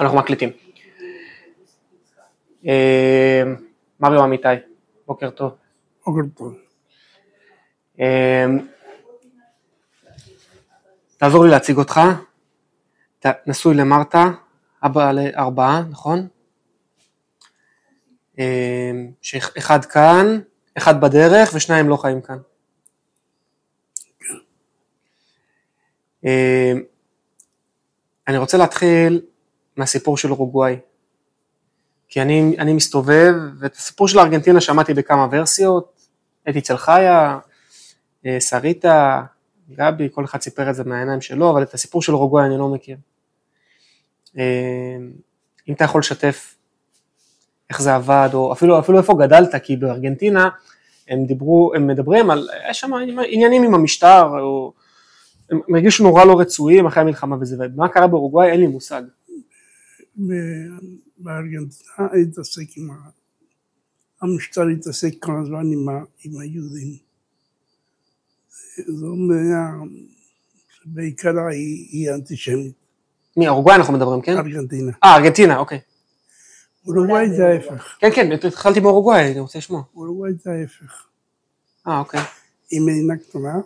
אנחנו מקליטים. אה, מריו אמיתי, בוקר טוב. בוקר טוב. אה, תעזור לי להציג אותך. אתה נשוי למרתה, אבא לארבעה, נכון? אה, שאחד כאן, אחד בדרך ושניים לא חיים כאן. אה, אני רוצה להתחיל מהסיפור של אורוגוואי. כי אני, אני מסתובב, ואת הסיפור של ארגנטינה שמעתי בכמה ורסיות, הייתי אצל חיה, אה, שריטה, גבי, כל אחד סיפר את זה מהעיניים שלו, אבל את הסיפור של אורוגוואי אני לא מכיר. אה, אם אתה יכול לשתף איך זה עבד, או אפילו, אפילו איפה גדלת, כי בארגנטינה הם דיברו, הם מדברים על, יש שם עניינים עם המשטר, או הם הרגישו נורא לא רצויים אחרי המלחמה וזה, ומה קרה באורוגוואי אין לי מושג. בארגנטינה התעסק עם ה... המשטר התעסק כל הזמן עם, ה... עם היהודים. זו מדינה שבעיקרה היא, היא אנטישמית. מאורוגוואי אנחנו מדברים, כן? ארגנטינה. אה, ארגנטינה, אוקיי. אורוגוואי זה ההפך. כן, כן, התחלתי מאורוגוואי, אני רוצה לשמוע. אורוגוואי זה ההפך. אה, אוקיי. היא מדינה קטנה,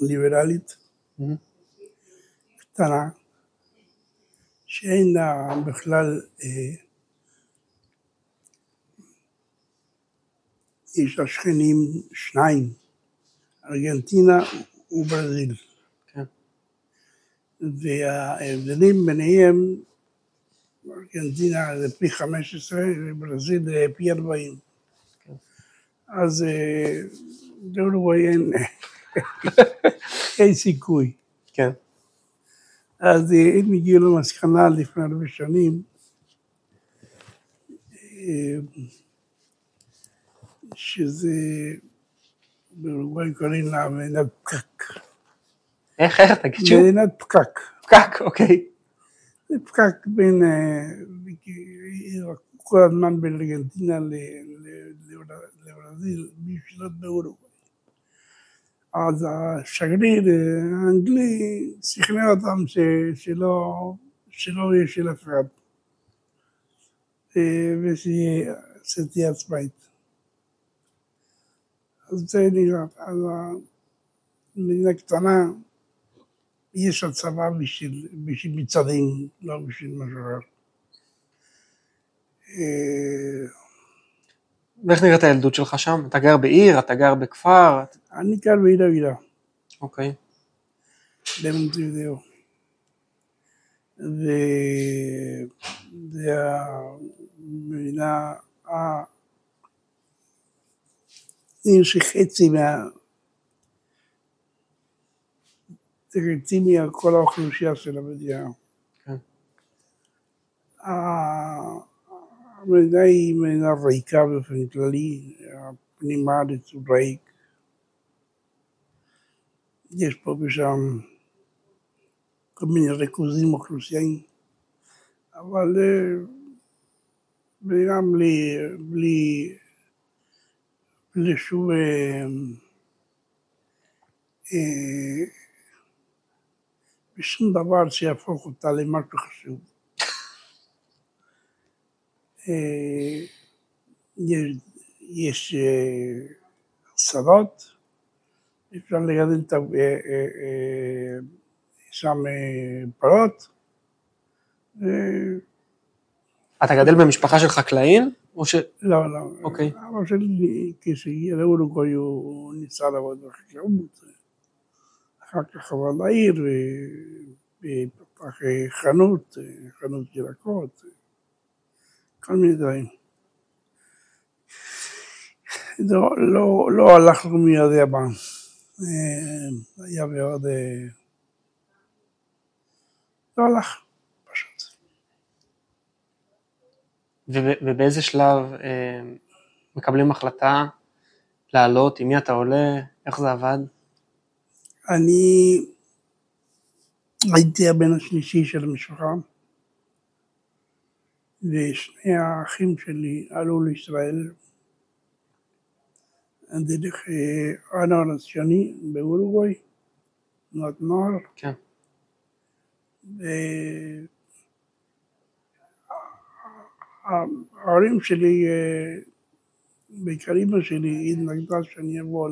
ליברלית. קטנה, שאין לה בכלל, אה, יש לה שכנים שניים, ארגנטינה וברזיל. כן. וההבדלים ביניהם, ארגנטינה זה פי 15 וברזיל זה פי 40. אז אה, לאורוגוואי אין, אין סיכוי. כן. אז הם הגיעו למסקנה לפני הרבה שנים, שזה, באורוגוואי קוראים לה מדינת פקק. איך, איך, תגיד שוב. מדינת פקק. פקק, אוקיי. זה פקק בין, אה, כל הזמן בין ארגנטינה לברזיל, בשבילות באורוגוואי. אז השגריר אה, האנגלי שכנע אותם ש- שלא, שלא יהיה של אף אחד, אה, ושיהיה שתהיה עצמאית. אז זה נראה, אז המדינה קטנה, יש לה צבא בשביל, בשביל מצעדים, לא בשביל משהו אחר. ואיך נראית הילדות שלך שם? אתה גר בעיר, אתה גר בכפר? אני גר בעיר אבירה. אוקיי. במונטווידאו. וזה המדינה, ה- עיר שחצי מה... זה חצי מכל האוכלוסייה של המדינה. ה- המדינה היא מדינה ריקה באופן כללי, הפנים הארץ הוא ריק. יש פה ושם כל מיני ריכוזים אוכלוסיים, אבל מדינה בלי, בלי, בלי שום אה, בשום דבר שיהפוך אותה למשהו חשוב. אה, יש, יש אה, שדות, אפשר לגדל את ה- אה, שם פרות. אתה גדל במשפחה של חקלאים? או ש... לא, לא. אוקיי. אבא שלי, לאורוגוואי הוא ניסה לעבוד בחקלאות. אחר כך עבר לעיר ופתח חנות, חנות ירקות, כל מיני דברים. לא, לא, לא הלך לו מי יודע מה. אה, היה מאוד... אה, לא הלך, פשוט. וב- ובאיזה שלב אה, מקבלים החלטה לעלות, עם מי אתה עולה, איך זה עבד? אני הייתי הבן השלישי של המשפחה, ושני האחים שלי עלו לישראל דרך הנוער הציוני באורוגוואי, תנועת נוער, כן. ההורים שלי, אה, בעיקר אימא שלי, התנגדה שאני אבוא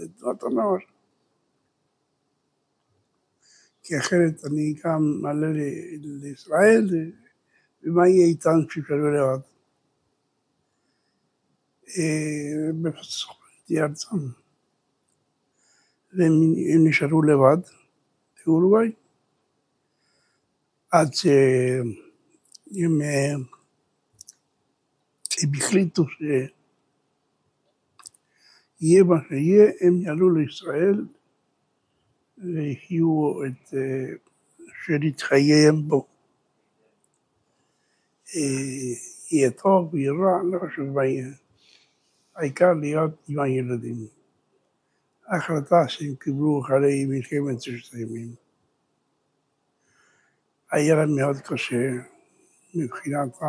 לתנועת הנוער. כי אחרת אני גם מעלה לישראל, ומה יהיה איתן כשקראו לבד? אה, הייתי ארצם. והם נשארו לבד באורוגוואי, עד שהם אה, החליטו שיהיה מה שיהיה, הם יעלו לישראל והחיו את אה, שארית חייהם בו. אה, יהיה טוב, יהיה רע, לא חשוב מה יהיה. העיקר להיות עם הילדים. ההחלטה שהם קיבלו אחרי מלחמת ששת הימים. היה להם מאוד קשה מבחינת ה...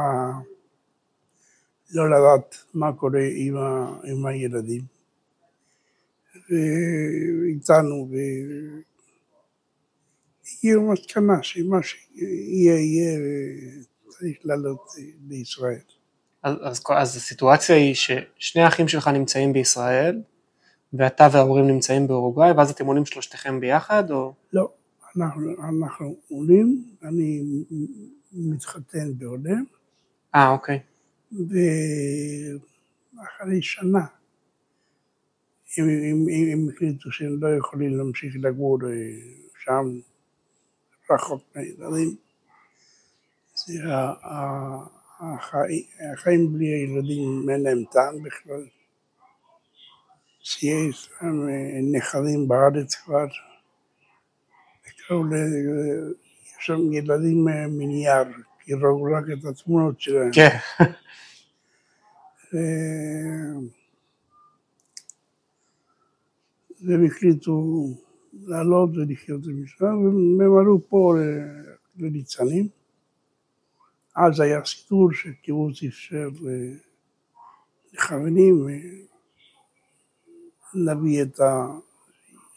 לא לדעת מה קורה עם, ה... עם הילדים. ואיתנו, והגיעו מסקנה שמה שיהיה יהיה לעלות לישראל. אז, אז, אז הסיטואציה היא ששני האחים שלך נמצאים בישראל, ואתה וההורים נמצאים באורוגוואי, ואז אתם עולים שלושתכם ביחד, או? לא, אנחנו, אנחנו עולים, אני מתחתן בעולה. אה, אוקיי. ואחרי שנה, הם, הם, הם החליטו שהם לא יכולים להמשיך לגור אה, שם, רחוק מהילדים. החיים בלי הילדים אין להם טעם בכלל. שיש להם אה, נכדים בארץ כבר. יש שם ילדים אה, מנייר, כי ראו רק את התמונות שלהם. כן. והם החליטו לעלות ולחיות במשרה, והם עלו פה לניצנים. אז היה סידור שקיבוץ אפשר לחברים להביא את, ה,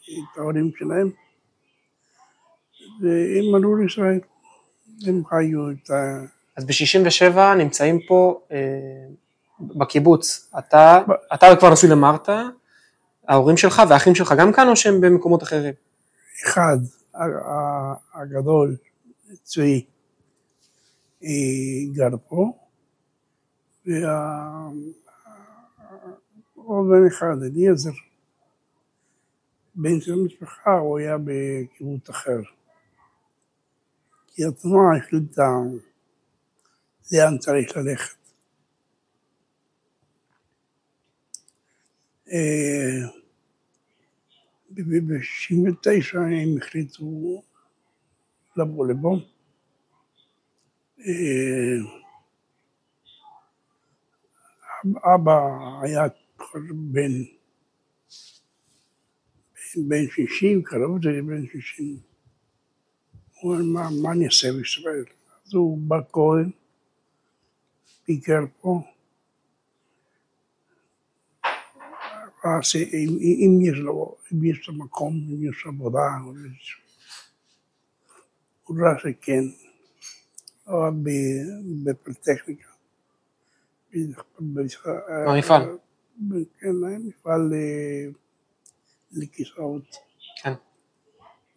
את ההורים שלהם, והם עלו לישראל, הם חיו את ה... אז ב-67' נמצאים פה אה, בקיבוץ, אתה, ב... אתה כבר נשוי למרתה, ההורים שלך והאחים שלך גם כאן או שהם במקומות אחרים? אחד, הגדול, צבי, גר פה, ועוד בן אחד, אליעזר, בן של המשפחה, הוא היה בקיבוץ אחר. כי התנועה החליטה לאן צריך ללכת. אה, ב-69 הם החליטו לבוא לפה. אה, אבא היה בן, בן 60, קרוב לזה בן 60. הוא אומר, מה, אני אעשה בישראל? אז הוא בא כהן, ביקר פה. אז אם יש לו, אם יש לו מקום, אם יש עבודה, הוא ראה שכן, או בפלטכניקה. במפעל. כן, היה מפעל אה, לכיסאות. כן.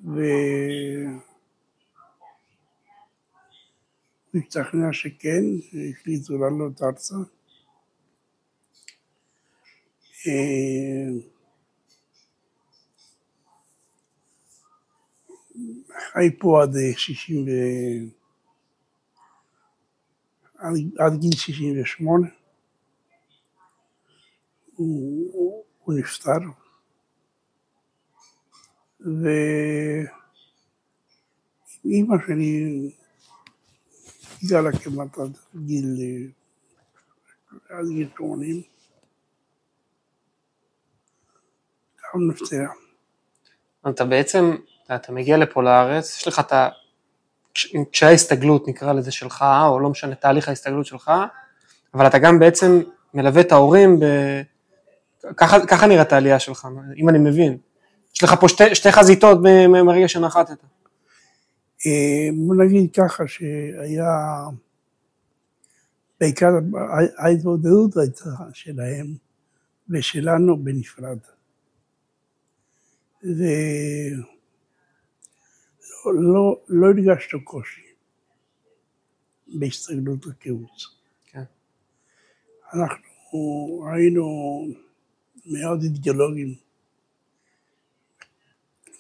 ו... והשתכנע שכן, החליטו לעלות ארצה. אה, חי פה עד 60 עד, עד גיל 68. הוא, הוא, נפטר. ואימא שלי גרה כמעט עד גיל, עד גיל 80. גם נפטרה. אתה בעצם, אתה מגיע לפה לארץ, יש לך את ה... קשיי ההסתגלות נקרא לזה שלך, או לא משנה תהליך ההסתגלות שלך, אבל אתה גם בעצם מלווה את ההורים, ב... ככה, ככה נראית העלייה שלך, אם אני מבין. יש לך פה שתי, שתי חזיתות מרגע שנחתת. אה, בוא נגיד ככה שהיה, בעיקר ההתמודדות הייתה שלהם ושלנו בנפרד. ולא לא, לא הרגשנו קושי בהסתגלות לקיבוץ. כן. אנחנו היינו מאוד אידיאולוגיים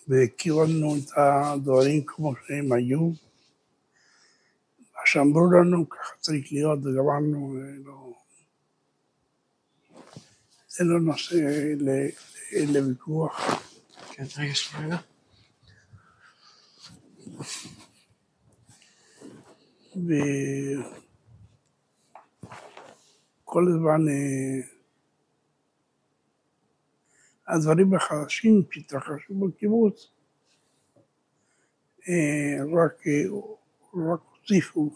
וכיוונו את הדברים כמו שהם היו. מה שאמרו לנו ככה צריך להיות וגמרנו, לא, זה לא נושא לוויכוח. כן, רגע, שנייה. וכל הזמן אה, הדברים החדשים שהתרחשו בקיבוץ אה, רק, אה, רק הוסיפו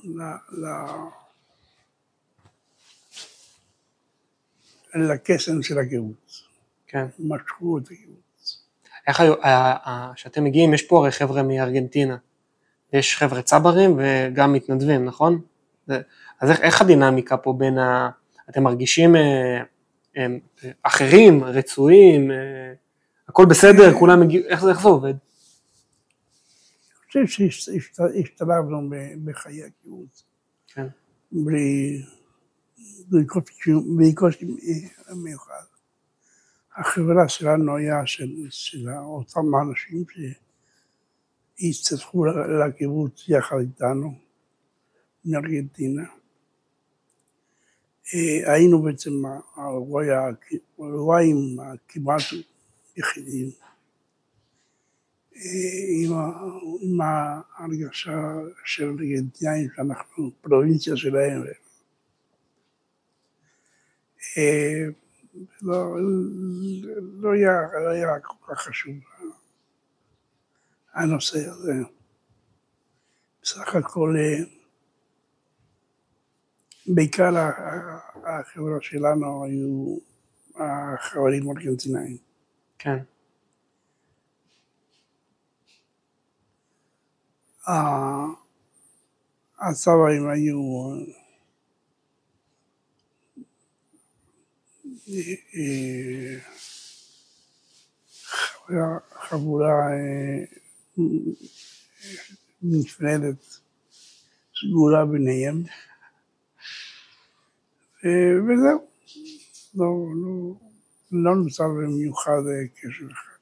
לקסם של הקיבוץ. כן. משכו את הקיבוץ. איך היו, כשאתם מגיעים, יש פה הרי חבר'ה מארגנטינה. יש חבר'ה צברים וגם מתנדבים, נכון? אז איך, איך הדינמיקה פה בין ה... אתם מרגישים אה, הם אחרים, רצויים, אה, הכל בסדר, כולם הגיעו, איך איך זה עובד? אני חושב שהשתלבנו בחיי הקיבוץ. כן. בלי קושי מיוחד. החברה שלנו היה של, של אותם האנשים שהצטרפו לקיבוץ יחד איתנו מארגנטינה. אה, היינו בעצם האורוואים הכמעט יחידים, אה, עם, עם ההרגשה של ארגנטינאים שאנחנו פרובינציה שלהם. אה, לא, לא, היה, לא היה כל כך חשוב הנושא הזה. בסך הכל בעיקר החברה שלנו היו החברים ארגנטינאים. כן. הצבאים היו חבורה נפרדת, סגורה ביניהם. אה, וזהו. לא, לא, לא נוצר במיוחד אה, קשר אחד.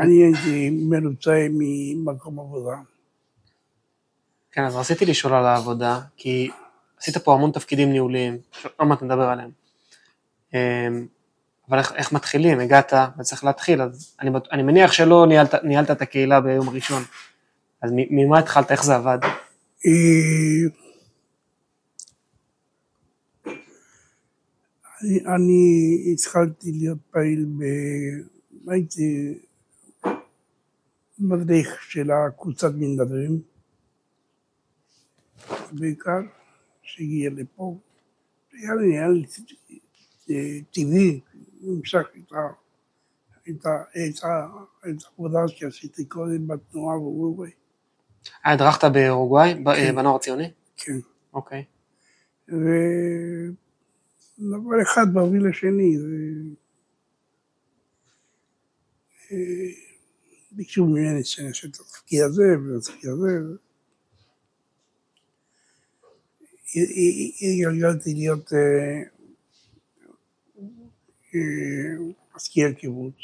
אני הייתי מרוצה ממקום עבודה. כן, אז רציתי לשאול על העבודה, כי עשית פה המון תפקידים ניהוליים, שעוד מעט נדבר עליהם. אמ, אבל איך, איך מתחילים? הגעת וצריך להתחיל, אז אני, אני מניח שלא ניהלת, ניהלת את הקהילה ביום הראשון. אז ממה התחלת? איך זה עבד? אה, אני, אני התחלתי להיות פעיל, ב... הייתי מדריך של הקבוצת מתנדבים, בעיקר, שהגיע לפה. היה היה לי טבעי, המשך את העבודה שעשיתי קודם בתנועה באורוגוואי. אה, הדרכת באורוגוואי? כן. בנוער הציוני? כן. אוקיי. דבר אחד מביא לשני. אה, ביקשו ממני שאני אעשה את התפקיד הזה והתפקיד הזה. התגלגלתי להיות אה, אה, מזכיר קיבוץ.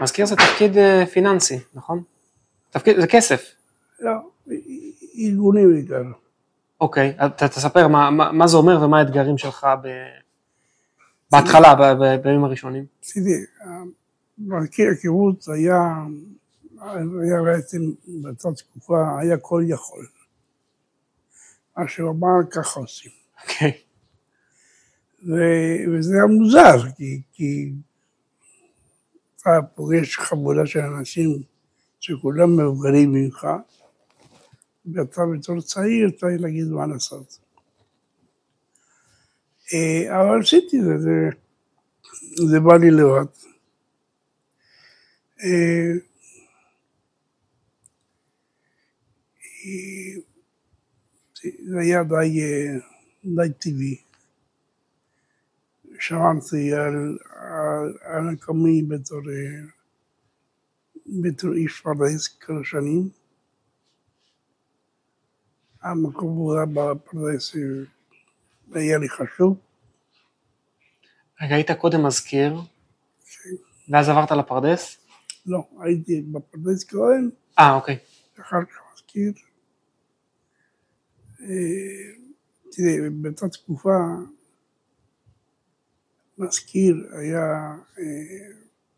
מזכיר זה תפקיד פיננסי, נכון? תפקיד, זה כסף. לא, ארגוני בעיקר. אוקיי, אתה תספר מה, מה, מה זה אומר ומה האתגרים שלך ב... בהתחלה, בימים הראשונים. תראי, מרכיב הקיבוץ היה, היה בעצם באותה תקופה, היה כל יכול. אשר אמר כך עושים. אוקיי. Okay. וזה היה מוזר, כי, כי אתה פוגש חבולה של אנשים שכולם מבוגרים ממך, ואתה בתור צעיר צריך להגיד מה לעשות. אה, אבל עשיתי את זה, זה, זה בא לי לבד. Uh, אה, אה, זה היה די, אה, די טבעי. שמעתי על, על, על מקומי בתור, אה, בתור איש פרדס כל השנים. המקום עבודה בפרדס היה לי חשוב. רגע, היית קודם מזכיר, כן. ואז עברת לפרדס? לא, הייתי בפרדס כהן, אה, אוקיי. אחר כך מזכיר. אה, תראה, באותה תקופה מזכיר היה אה,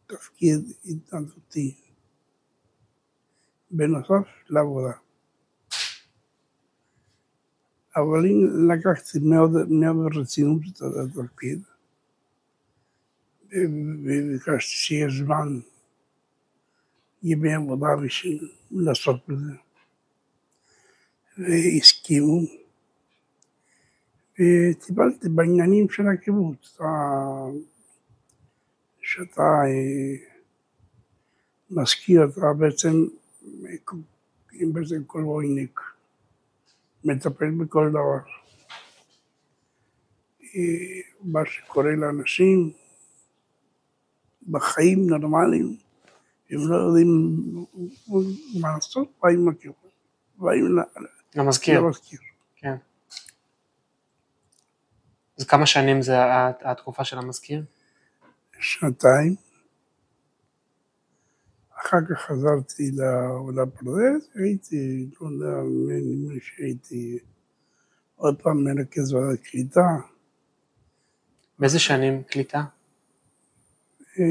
תפקיד התנדבותי בנוסף לעבודה. אבל אם לקחתי מאוד, מאוד ברצינות את התפקיד, וביקשתי שיהיה זמן, ימי עבודה בשביל לעסוק בזה. והסכימו, וטיפלתי בעניינים של הקיבוץ. כשאתה מזכיר, אתה בעצם, בעצם כל וויניק, מטפל בכל דבר. מה שקורה לאנשים בחיים נורמליים, הם לא יודעים מה לעשות, באים לקיבוץ, באים למזכיר. למזכיר. כן. אז כמה שנים זה התקופה של המזכיר? שנתיים. אחר כך חזרתי לפרדס, הייתי, לא יודע, נדמה שהייתי עוד פעם מרכז ועדת קליטה. באיזה שנים קליטה? אה,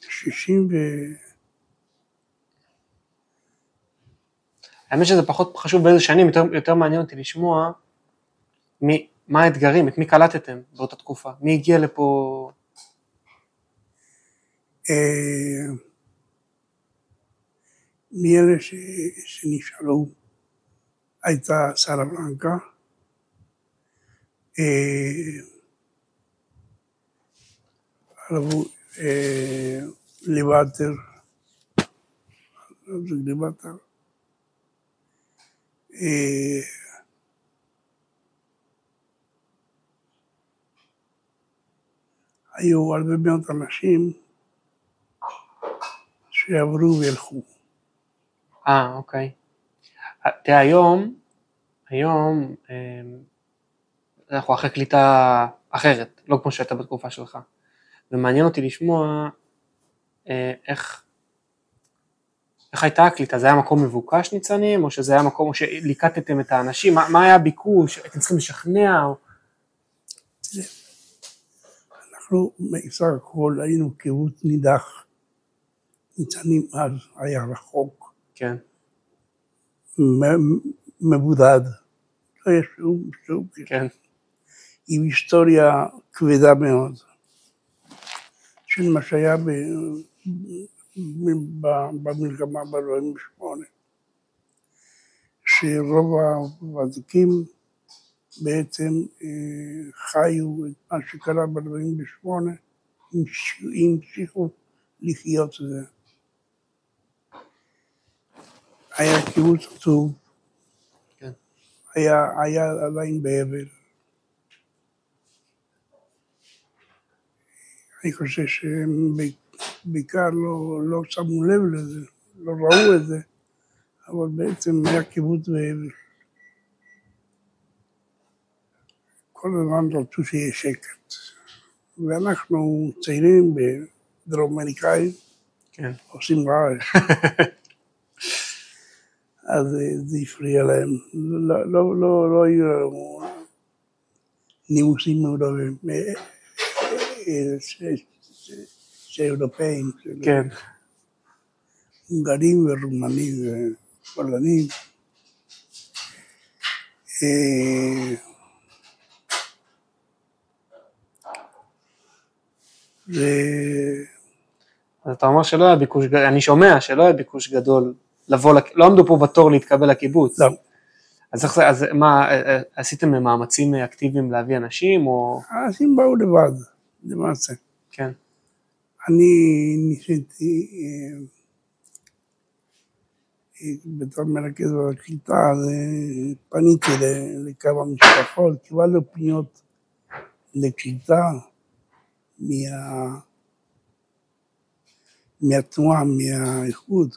שישים ו... האמת שזה פחות חשוב באיזה שנים, יותר, יותר מעניין אותי לשמוע מי, מה האתגרים, את מי קלטתם באותה תקופה, מי הגיע לפה... אה, מאלה ש... שנשאלו הייתה שרה בלנקה, אה, עלו אה, אה, היו הרבה מאוד אנשים שיעברו וילכו. אה, אוקיי. תראה, היום, היום אה, אנחנו אחרי קליטה אחרת, לא כמו שהייתה בתקופה שלך. ומעניין אותי לשמוע אה, איך, איך הייתה הקליטה? זה היה מקום מבוקש ניצנים, או שזה היה מקום שליקטתם את האנשים? מה, מה היה הביקוש? הייתם צריכים לשכנע? או... אנחנו בסך הכל היינו קיבוץ נידח. ניצנים אז היה רחוק, כן. מבודד, לא היה שום, שום, כן. עם היסטוריה כבדה מאוד, של מה שהיה ב- במלחמה ב-48, שרוב הוותיקים בעצם אה, חיו את מה שקרה ב-48, המשיכו לחיות את זה. היה קיבוץ עצוב, כן. היה, היה עדיין באבל. אני חושב שהם בעיקר לא, לא שמו לב לזה, לא ראו את זה, אבל בעצם היה קיבוץ באבל. כל הזמן רצו שיהיה שקט. ואנחנו צעירים בדרום אמריקאים, כן. עושים רעש. אז זה- הפריע להם. לא, לא, לא, לא היו לנו נימוסים מעורבים. אה, אה, של כן. הונגרים ורומנים ופולנים. אה, ו- אז אתה אומר שלא היה ביקוש, אני שומע שלא היה ביקוש גדול לבוא, לא עמדו פה בתור להתקבל לקיבוץ. לא. אז, איך אז מה, אה, אה, עשיתם מאמצים אקטיביים להביא אנשים, או... האנשים באו לבד, למעשה. כן, אני ניסיתי אה, בתור מרכז הקליטה, אז אה, פניתי לכמה משפחות, קיבלנו פניות לקליטה מה... מהתנועה, מהאיחוד,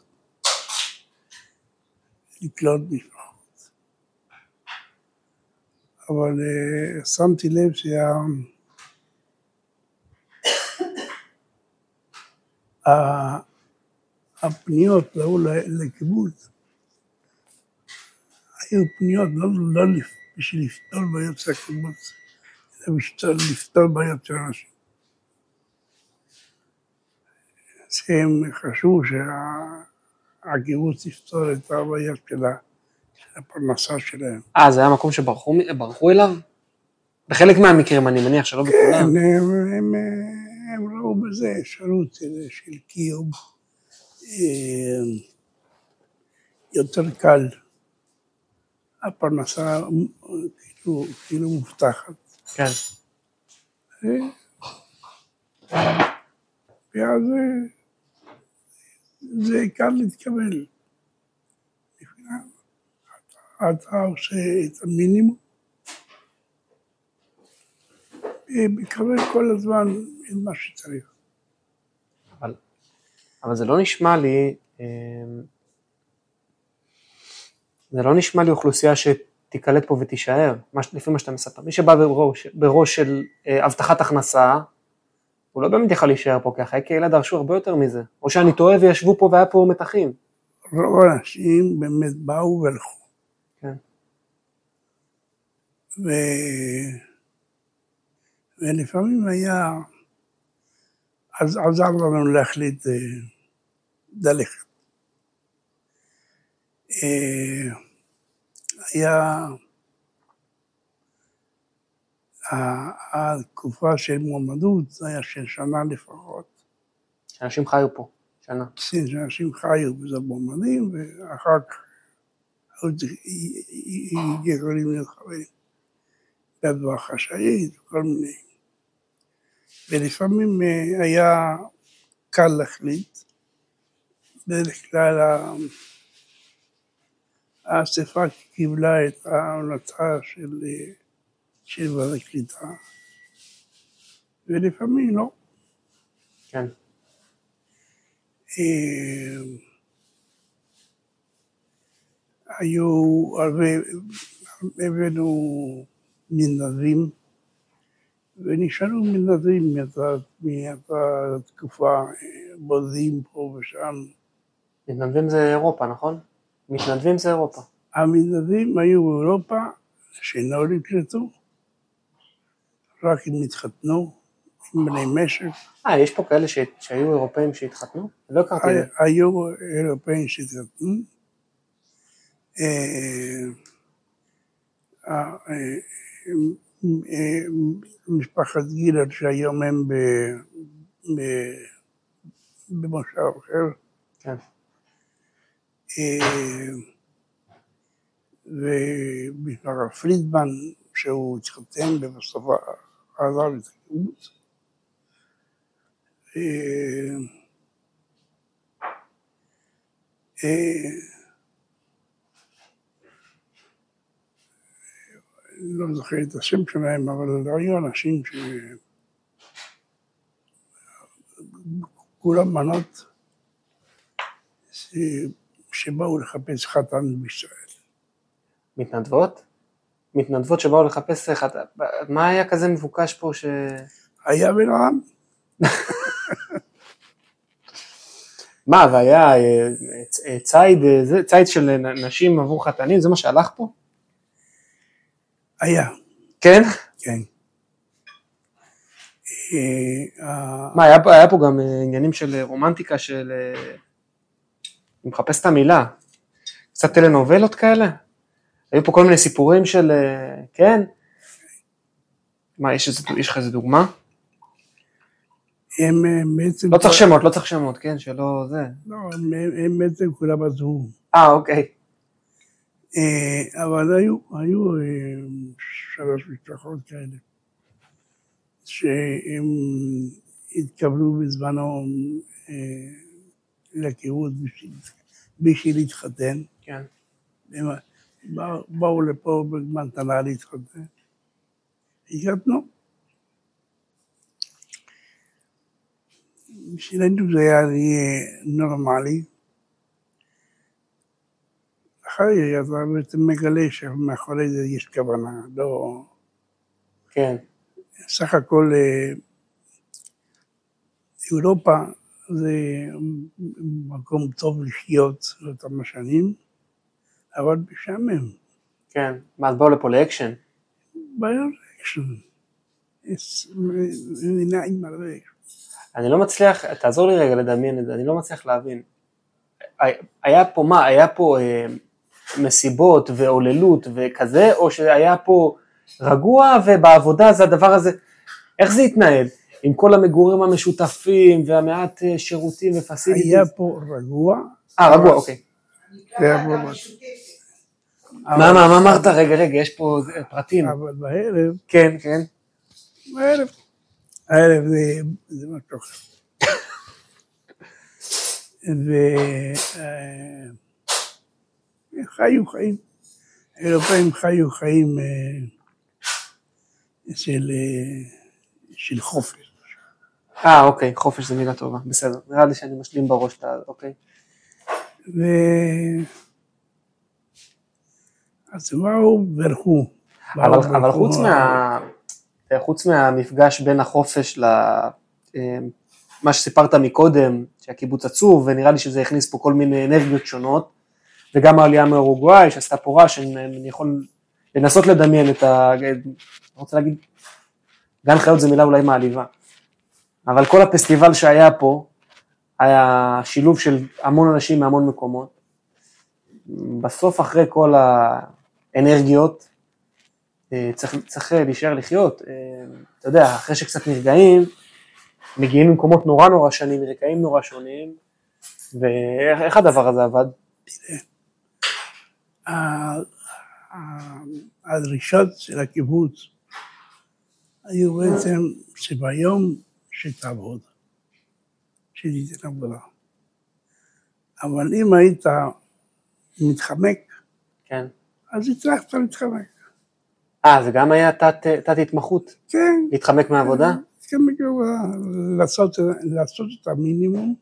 לקלוט משפחות. אבל אה, שמתי לב שה... הפניות לא לקיבוץ היו פניות לא, לא בשביל לפתור בעיות של הקיבוץ, אלא בשביל לפתור בעיות של אנשים. שהם חשבו שהקיבוץ יפתור את הבעיות של הפרנסה שלהם. אה, זה היה מקום שברחו אליו? בחלק מהמקרים, אני מניח שלא בכולם. כן, הם, הם, הם ראו בזה אפשרות של- של קיום אה, יותר קל. הפרנסה אה, כאילו, כאילו מובטחת. כן. ואז אה, זה קל להתקבל. אתה עושה את המינימום, ומקבל כל הזמן את מה שצריך. אבל, אבל זה לא נשמע לי, אה, זה לא נשמע לי אוכלוסייה שתיקלט פה ותישאר, מה לפי מה שאתה מספר. מי שבא בראש, בראש של אה, הבטחת הכנסה, הוא לא באמת יכול להישאר פה, כי החיי קהילה דרשו הרבה יותר מזה. או שאני טועה וישבו פה והיה פה מתחים. רוב האנשים באמת באו והלכו. כן. ו... ולפעמים היה, אז עזר לנו להחליט אה, ללכת. אה, היה התקופה של מועמדות, זה היה של שנה לפחות. שאנשים חיו פה, שנה. סין שאנשים חיו וזה מועמדים, ואחר כך צריך- יכולים להיות חברים. בדבר חשאית, כל מיני. ולפעמים אה, היה קל להחליט. בדרך כלל האספה קיבלה את ההמלצה של, אה, של ועדת הקליטה, ולפעמים לא. כן. אה, היו הרבה, הבאנו מתנדבים, ונשארו מתנדבים מאותה- תקופה, אה, בודדים פה ושם. מתנדבים זה אירופה, נכון? מתנדבים זה אירופה. המתנדבים היו באירופה, שלא נקלטו, רק אם התחתנו, עם בני משק. אה, יש פה כאלה ש... שהיו אירופאים שהתחתנו? לא הכרתי את זה. היו אירופאים שהתחתנו. אה, אה, אה, אה, משפחת גילר שהיום הם ב- ב- במושב אחר. כן. אה, ומשפחת פרידמן שהוא התחתן ובסוף עזב את הקיבוץ. אה, אה, לא זוכר את השם שלהם, אבל היו אנשים ש... כולם בנות ש... שבאו לחפש חתן בישראל. מתנדבות? מתנדבות שבאו לחפש. אתה- מה היה כזה מבוקש פה ש... היה בן אדם, מה, והיה אה, אה, ציד, אה, ציד של נשים עבור חתנים, זה מה שהלך פה? היה, כן? כן. אה, ה- מה, היה, היה פה גם אה, עניינים של אה, רומנטיקה של... אה, אני מחפש את המילה. קצת טלנובלות כאלה? היו פה כל מיני סיפורים של... אה, כן? מה, יש, לך איזה דוגמה? הם אה, בעצם... לא צריך שמות, לא צריך שמות, כן? שלא זה. לא, הם, הם בעצם כולם עזבו. אה, אוקיי. אה, אבל היו, היו אה, שלוש משפחות כאלה, שהם התקבלו בזמנו אה, לקיבוץ בשביל, בשביל להתחתן. כן. הם באו- לפה במתנה להתחתן. התחתנו. בשבילנו זה היה נהיה נורמלי. אחרי אתה מגלה שמאחורי זה יש כוונה, לא... כן. סך הכל אה, אירופה זה מקום טוב לחיות לאותם השנים, אבל משעמם. כן. מה, אז באו לפה לאקשן? בעיות אקשן. יש מדינה עם הרבה אקשן. אני לא מצליח, תעזור לי רגע לדמיין את זה, אני לא מצליח להבין. היה פה מה, היה פה אה, מסיבות והוללות וכזה, או שהיה פה רגוע ובעבודה זה הדבר הזה, איך זה התנהל? עם כל המגורים המשותפים והמעט אה, שירותים ופסיליטיז? היה פה רגוע. אה, רגוע, אוקיי. היה פה רגוע. מה, מה, מה אמרת? רגע, רגע, יש פה אה, פרטים. אבל בערב, כן, כן. בערב, הערב זה, זה משהו אחר. וחיו חיים, האירופאים חיו חיים אה, של, אה, של חופש. אה, אוקיי, חופש זו מילה טובה, בסדר. נראה לי שאני משלים בראש את ה... אוקיי. ו... אז באו וברחו. אבל, אבל. חוץ, מה, חוץ מהמפגש בין החופש ל... אה, מה שסיפרת מקודם, שהקיבוץ עצוב, ונראה לי שזה הכניס פה כל מיני אנרגיות שונות, וגם העלייה מאורוגוואי שעשתה פה רעש, אני יכול לנסות לדמיין את ה... אני רוצה להגיד, גן חיות זו מילה אולי מעליבה, אבל כל הפסטיבל שהיה פה, היה שילוב של המון אנשים מהמון מקומות. בסוף אחרי כל האנרגיות, אה, צריך, צריך להישאר לחיות. אה, אתה יודע, אחרי שקצת נרגעים, מגיעים ממקומות נורא נורא שונים, מרקעים נורא שונים, ואיך איך הדבר הזה עבד? הדרישות של הקיבוץ היו בעצם שביום שתעבוד, שתיתן עבודה. אבל אם היית מתחמק, כן. אז הצלחת להתחמק. אה, זה גם היה תת, תת התמחות? כן, להתחמק מהעבודה? להתחמק מעבודה, לעשות, לעשות את המינימום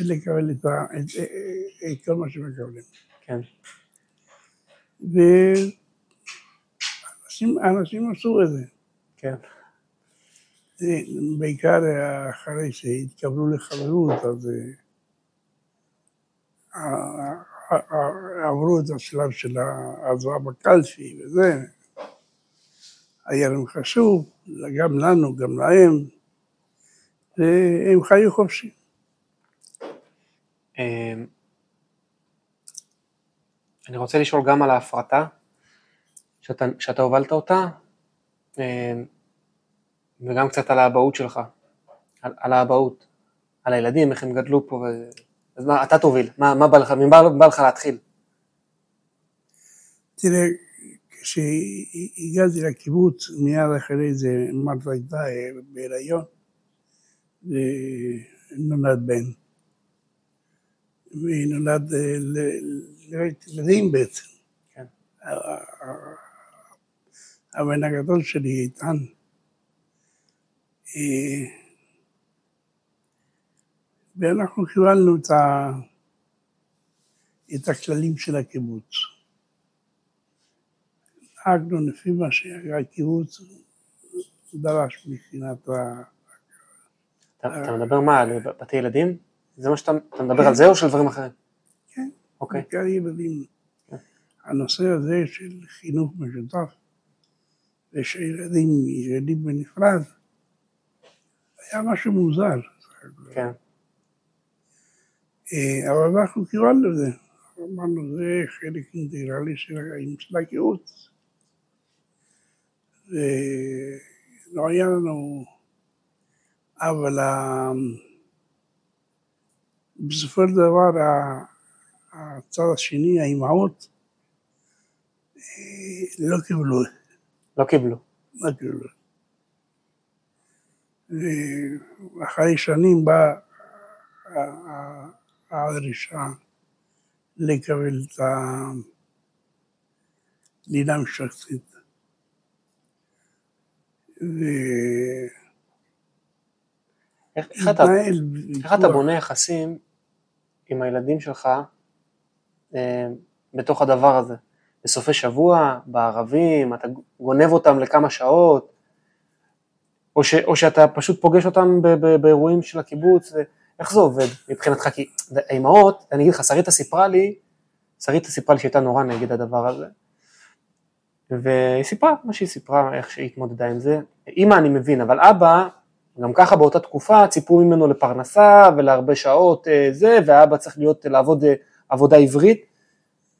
ולקבל את, ה, את, את כל מה שמקבלים. כן. ואנשים אנשים עשו את זה. כן. בעיקר אחרי שהתקבלו לחברות, אז אה, עברו את השלב של העזרה בקלפי וזה. היה להם חשוב, גם לנו, גם להם, והם חיו חופשי. אה, אני רוצה לשאול גם על ההפרטה, שאתה, שאתה הובלת אותה, אה, וגם קצת על האבהות שלך, על, על האבהות, על הילדים, איך הם גדלו פה, ו... אז מה, אתה תוביל, מה, מה בא לך, ממה בא לך להתחיל? תראה, כשהגעתי לקיבוץ, מיד אחרי זה מרתה הייתה אה, בהיריון, ונולד בן. והיא ילדים בעצם. כן. הבן הגדול שלי, איתן, אה, ואנחנו קיבלנו את, ה, את הכללים של הקיבוץ. נהגנו לפי מה שהקיבוץ דרש מבחינת ה... אתה, מדבר מה, על בתי ילדים? זה מה שאתה אתה מדבר על זה או של דברים אחרים? אוקיי, בעיקר ילדים. כן. הנושא הזה של חינוך משותף ושילדים ילדים בנפרד היה משהו מוזר. כן, אה, אבל אנחנו קיבלנו את זה. אמרנו, זה חלק אינטגרלי של הקיבוץ. ולא היה לנו... אבל ה- בסופו של דבר הצד השני, האימהות, אה, לא קיבלו, לא קיבלו. לא קיבלו. ואחרי שנים באה ה- ה- הדרישה לקבל את הלינה המשפחתית. איך, אתה, בונה יחסים עם הילדים שלך אה, בתוך הדבר הזה? בסופי שבוע, בערבים, אתה גונב אותם לכמה שעות, או, ש, או שאתה פשוט פוגש אותם ב, ב, באירועים של הקיבוץ, איך זה עובד מבחינתך? כי האימהות, אני אגיד לך, שריטה סיפרה לי, שריטה סיפרה לי שהייתה נורא נגד הדבר הזה. והיא סיפרה מה שהיא סיפרה, איך שהיא התמודדה עם זה. אימא אני מבין, אבל אבא, גם ככה באותה תקופה ציפו ממנו לפרנסה ולהרבה שעות אה, זה, והאבא צריך להיות, לעבוד אה, עבודה עברית.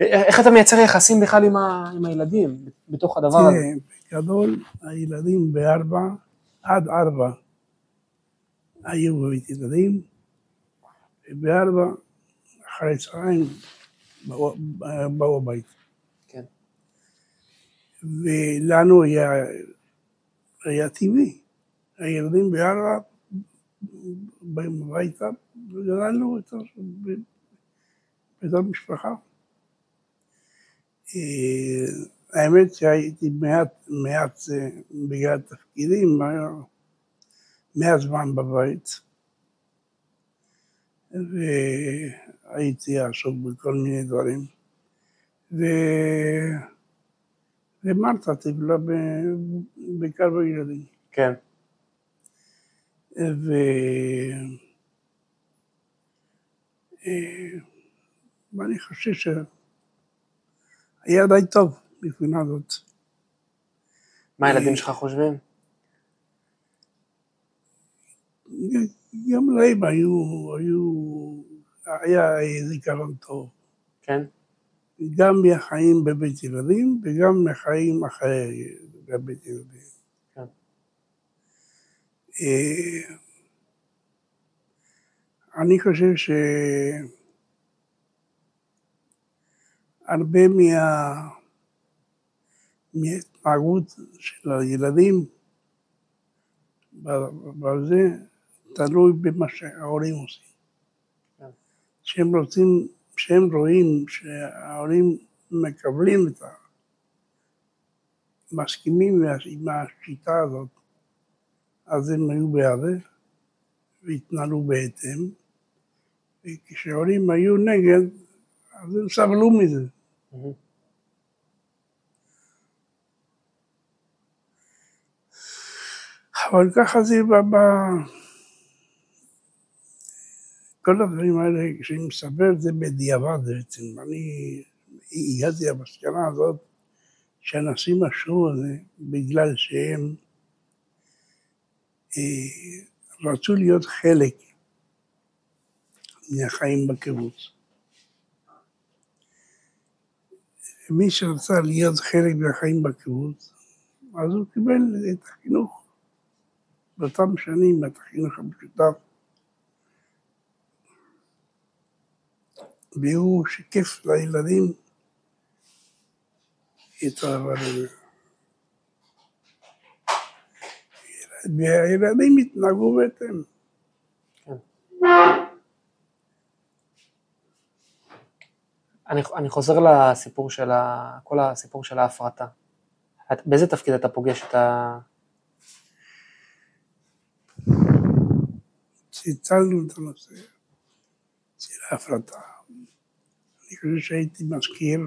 איך אתה מייצר יחסים בכלל עם, ה, עם הילדים בתוך הדבר הזה? בגדול הילדים בארבע, עד ארבע היו בבית ילדים, ובארבע אחרי צהריים באו הבית. כן. ולנו היה, היה טבעי. הילדים בארבע באים הביתה, וגדלנו בתור משפחה. אה, האמת שהייתי מעט, מעט אה, בגלל תפקידים, מעט זמן בבית, והייתי עסוק בכל מיני דברים. ו... ומרתה טיפלה בעיקר בילדים. כן. ו... אה, ואני חושב ש... היה די טוב מבחינה זאת. מה הילדים שלך חושבים? גם להם היו, היו, היה זיכרון טוב. כן. גם מהחיים בבית ילדים וגם מהחיים אחרי בבית ילדים. כן. אה, אני חושב ש... הרבה מה... מההתנהגות של הילדים בזה תלוי במה שההורים עושים. כן. כשהם רוצים, כשהם רואים שההורים מקבלים את ה... מסכימים עם השיטה הזאת, אז הם היו בעד והתנהלו בהתאם, וכשההורים היו נגד, אז הם סבלו מזה. אבל ככה זה ב... כל הדברים האלה, כשאני מספר את זה בדיעבד בעצם, אני הגעתי למסקנה הזאת שאנשים עשו את זה בגלל שהם אה, רצו להיות חלק מהחיים בקיבוץ. מי שרצה להיות חלק מהחיים בקיבוץ, אז הוא קיבל את החינוך באותם שנים, את החינוך המשותף. והוא שיקף לילדים את הזה. והילדים התנהגו בהתאם. אני, אני חוזר לסיפור של ה, כל הסיפור של ההפרטה. את, באיזה תפקיד אתה פוגש את ה... שהצלנו את הנושא של ההפרטה. אני חושב שהייתי מזכיר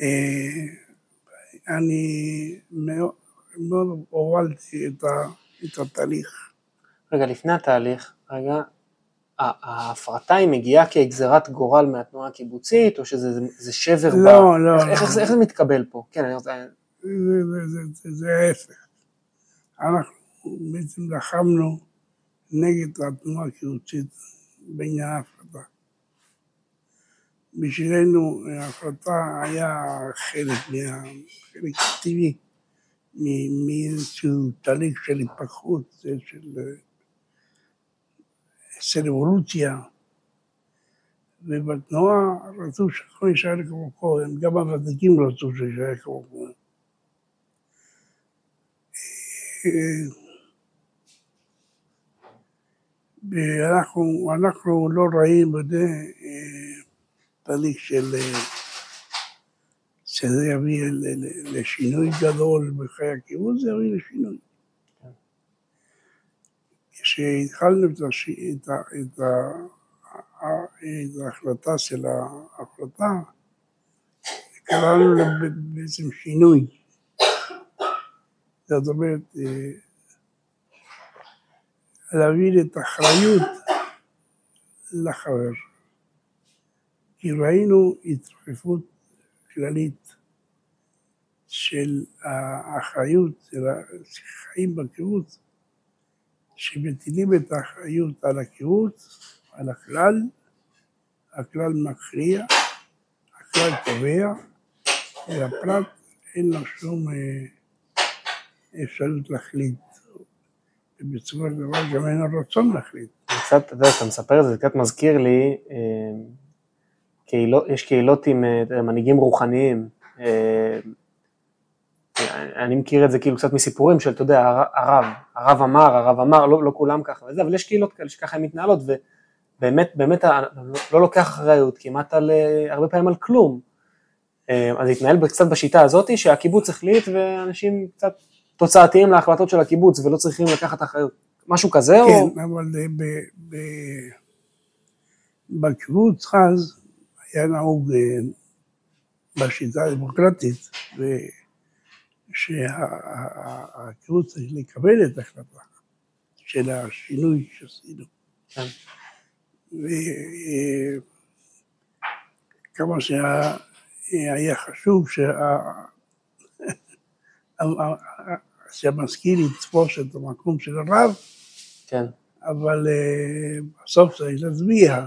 אה, אני מאוד, מאוד הובלתי את, את התהליך. רגע, לפני התהליך, רגע, ההפרטה היא מגיעה כגזירת גורל מהתנועה הקיבוצית, או שזה שבר לא, ב... לא, לא. איך, איך, איך זה מתקבל פה? כן, אני רוצה... זה, זה, זה, זה ההפך. אנחנו בעצם לחמנו נגד התנועה הקיבוצית בעניין ההפרטה. בשבילנו ההפרטה היה חלק, מה, חלק טבעי מאיזשהו תהליך של התפתחות, של של אבולוציה, ובתנועה רצו שהכל יישאר כמו קודם, גם הוותיקים רצו שיישאר כמו קודם. ואנחנו אנחנו לא ראינו בזה אה, תהליך של... אה, שזה יביא לשינוי גדול בחיי הקיבוץ, זה יביא לשינוי. כשהתחלנו את, הש... את, ה... את, ה... את ההחלטה של ההחלטה, קראנו לה בעצם שינוי. זאת אומרת, אה, להעביר את האחריות לחבר. כי ראינו התרחבות כללית של האחריות של החיים בקיבוץ, שמטילים את האחריות על הקיבוץ, על הכלל, הכלל מכריע, הכלל קובע, ולפרט אין לו שום אה, אפשרות להחליט. ובסופו של דבר גם אין לו רצון להחליט. קצת, אתה יודע, אתה מספר את זה, זה קצת מזכיר לי, אה, קהילות, יש קהילות עם אה, מנהיגים רוחניים. אה, אני מכיר את זה כאילו קצת מסיפורים של, אתה יודע, הרב, הרב אמר, הרב אמר, לא, לא כולם ככה וזה, אבל יש קהילות כאלה שככה הן מתנהלות, ובאמת, באמת, לא לוקח אחריות כמעט על, הרבה פעמים על כלום. אז להתנהל קצת בשיטה הזאת, שהקיבוץ החליט ואנשים קצת תוצאתיים להחלטות של הקיבוץ ולא צריכים לקחת אחריות. משהו כזה כן, או... כן, אבל ב, ב, בקיבוץ אז היה נהוג אה, בשיטה הדמוקרטית, שהקיבוץ צריך לקבל את ההחלטה של השינוי שעשינו. כן. וכמה שהיה חשוב שה... שהמשכיל יתפוס את המקום של הרב, כן. אבל בסוף צריך להצביע.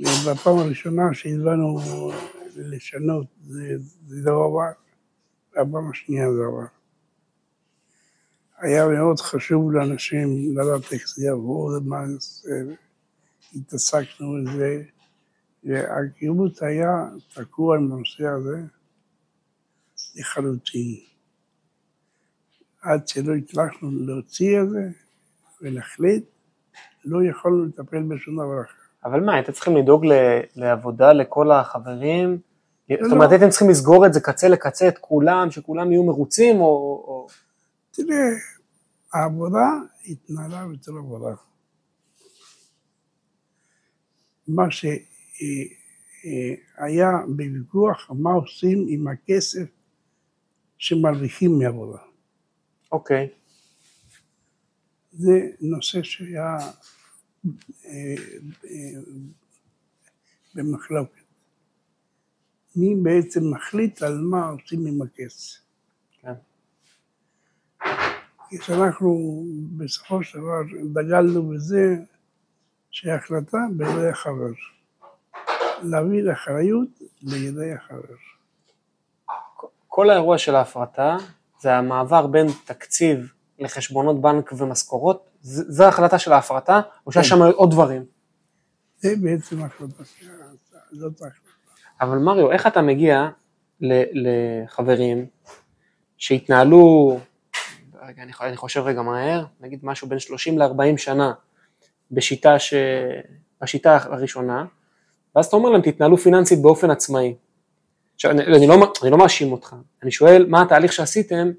ובפעם הראשונה שהזמנו לשנות זה, זה עבר, והפעם השנייה זה עבר. היה מאוד חשוב לאנשים לדעת איך זה יבוא, מה התעסקנו בזה, והקיבוץ היה תקוע עם הנושא הזה. לחלוטין. עד שלא הצלחנו להוציא את זה ולהחליט, לא יכולנו לטפל בשום דבר אחר. אבל מה, הייתם צריכים לדאוג לעבודה לכל החברים? לא. זאת אומרת, הייתם צריכים לסגור את זה קצה לקצה, את כולם, שכולם יהיו מרוצים, או... תראה, העבודה התנהלה בצורה עבודה. מה שהיה בוויכוח, מה עושים עם הכסף שמרוויחים מעבודה. אוקיי. זה נושא שהיה אה, אה, במחלוקת. מי בעצם מחליט על מה עושים עם הכסף. כן. כשאנחנו בסופו של דבר דגלנו בזה שההחלטה בידי החבר. להעביר אחריות לידי החבר. כל האירוע של ההפרטה זה המעבר בין תקציב לחשבונות בנק ומשכורות, זו ההחלטה של ההפרטה, או שיש כן. שם עוד דברים? זה בעצם החלטה, זאת ההחלטה. אבל מריו, איך אתה מגיע לחברים שהתנהלו, רגע, אני חושב רגע מהר, נגיד משהו בין 30 ל-40 שנה בשיטה, ש... בשיטה הראשונה, ואז אתה אומר להם, תתנהלו פיננסית באופן עצמאי. עכשיו, אני, אני, לא, אני לא מאשים אותך, אני שואל מה התהליך שעשיתם,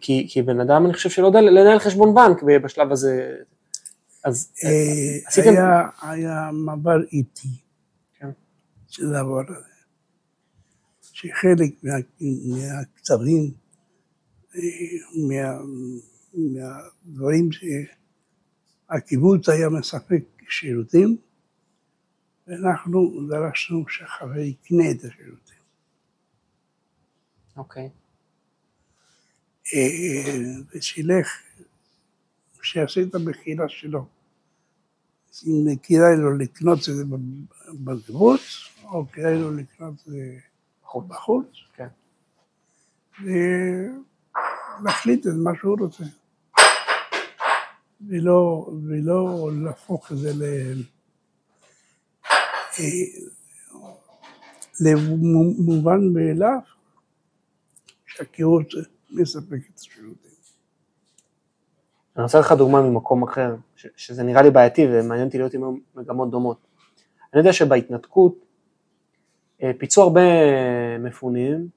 כי, כי בן אדם אני חושב שלא יודע לנהל חשבון בנק בשלב הזה, אז אה, אה, עשיתם... היה, היה מעבר איטי כן. של הדבר הזה, שחלק מה, מהקצבים, מה, מהדברים שהקיבוץ היה מספק שירותים, ואנחנו דרשנו שהחבר יקנה את השירותים. אוקיי. אה, ושילך, שיעשה את המכירה שלו. אם כדאי לו לקנות את זה בקיבוץ, או כדאי לו לקנות את זה בחוץ. כן. ולהחליט את מה שהוא רוצה. ולא, ולא להפוך את זה ל... למובן מאליו שהקירות מספק את השירותים. אני רוצה לך דוגמה ממקום אחר, ש- שזה נראה לי בעייתי ומעניין אותי להיות עם מגמות דומות. אני יודע שבהתנתקות אה, פיצו הרבה מפונים,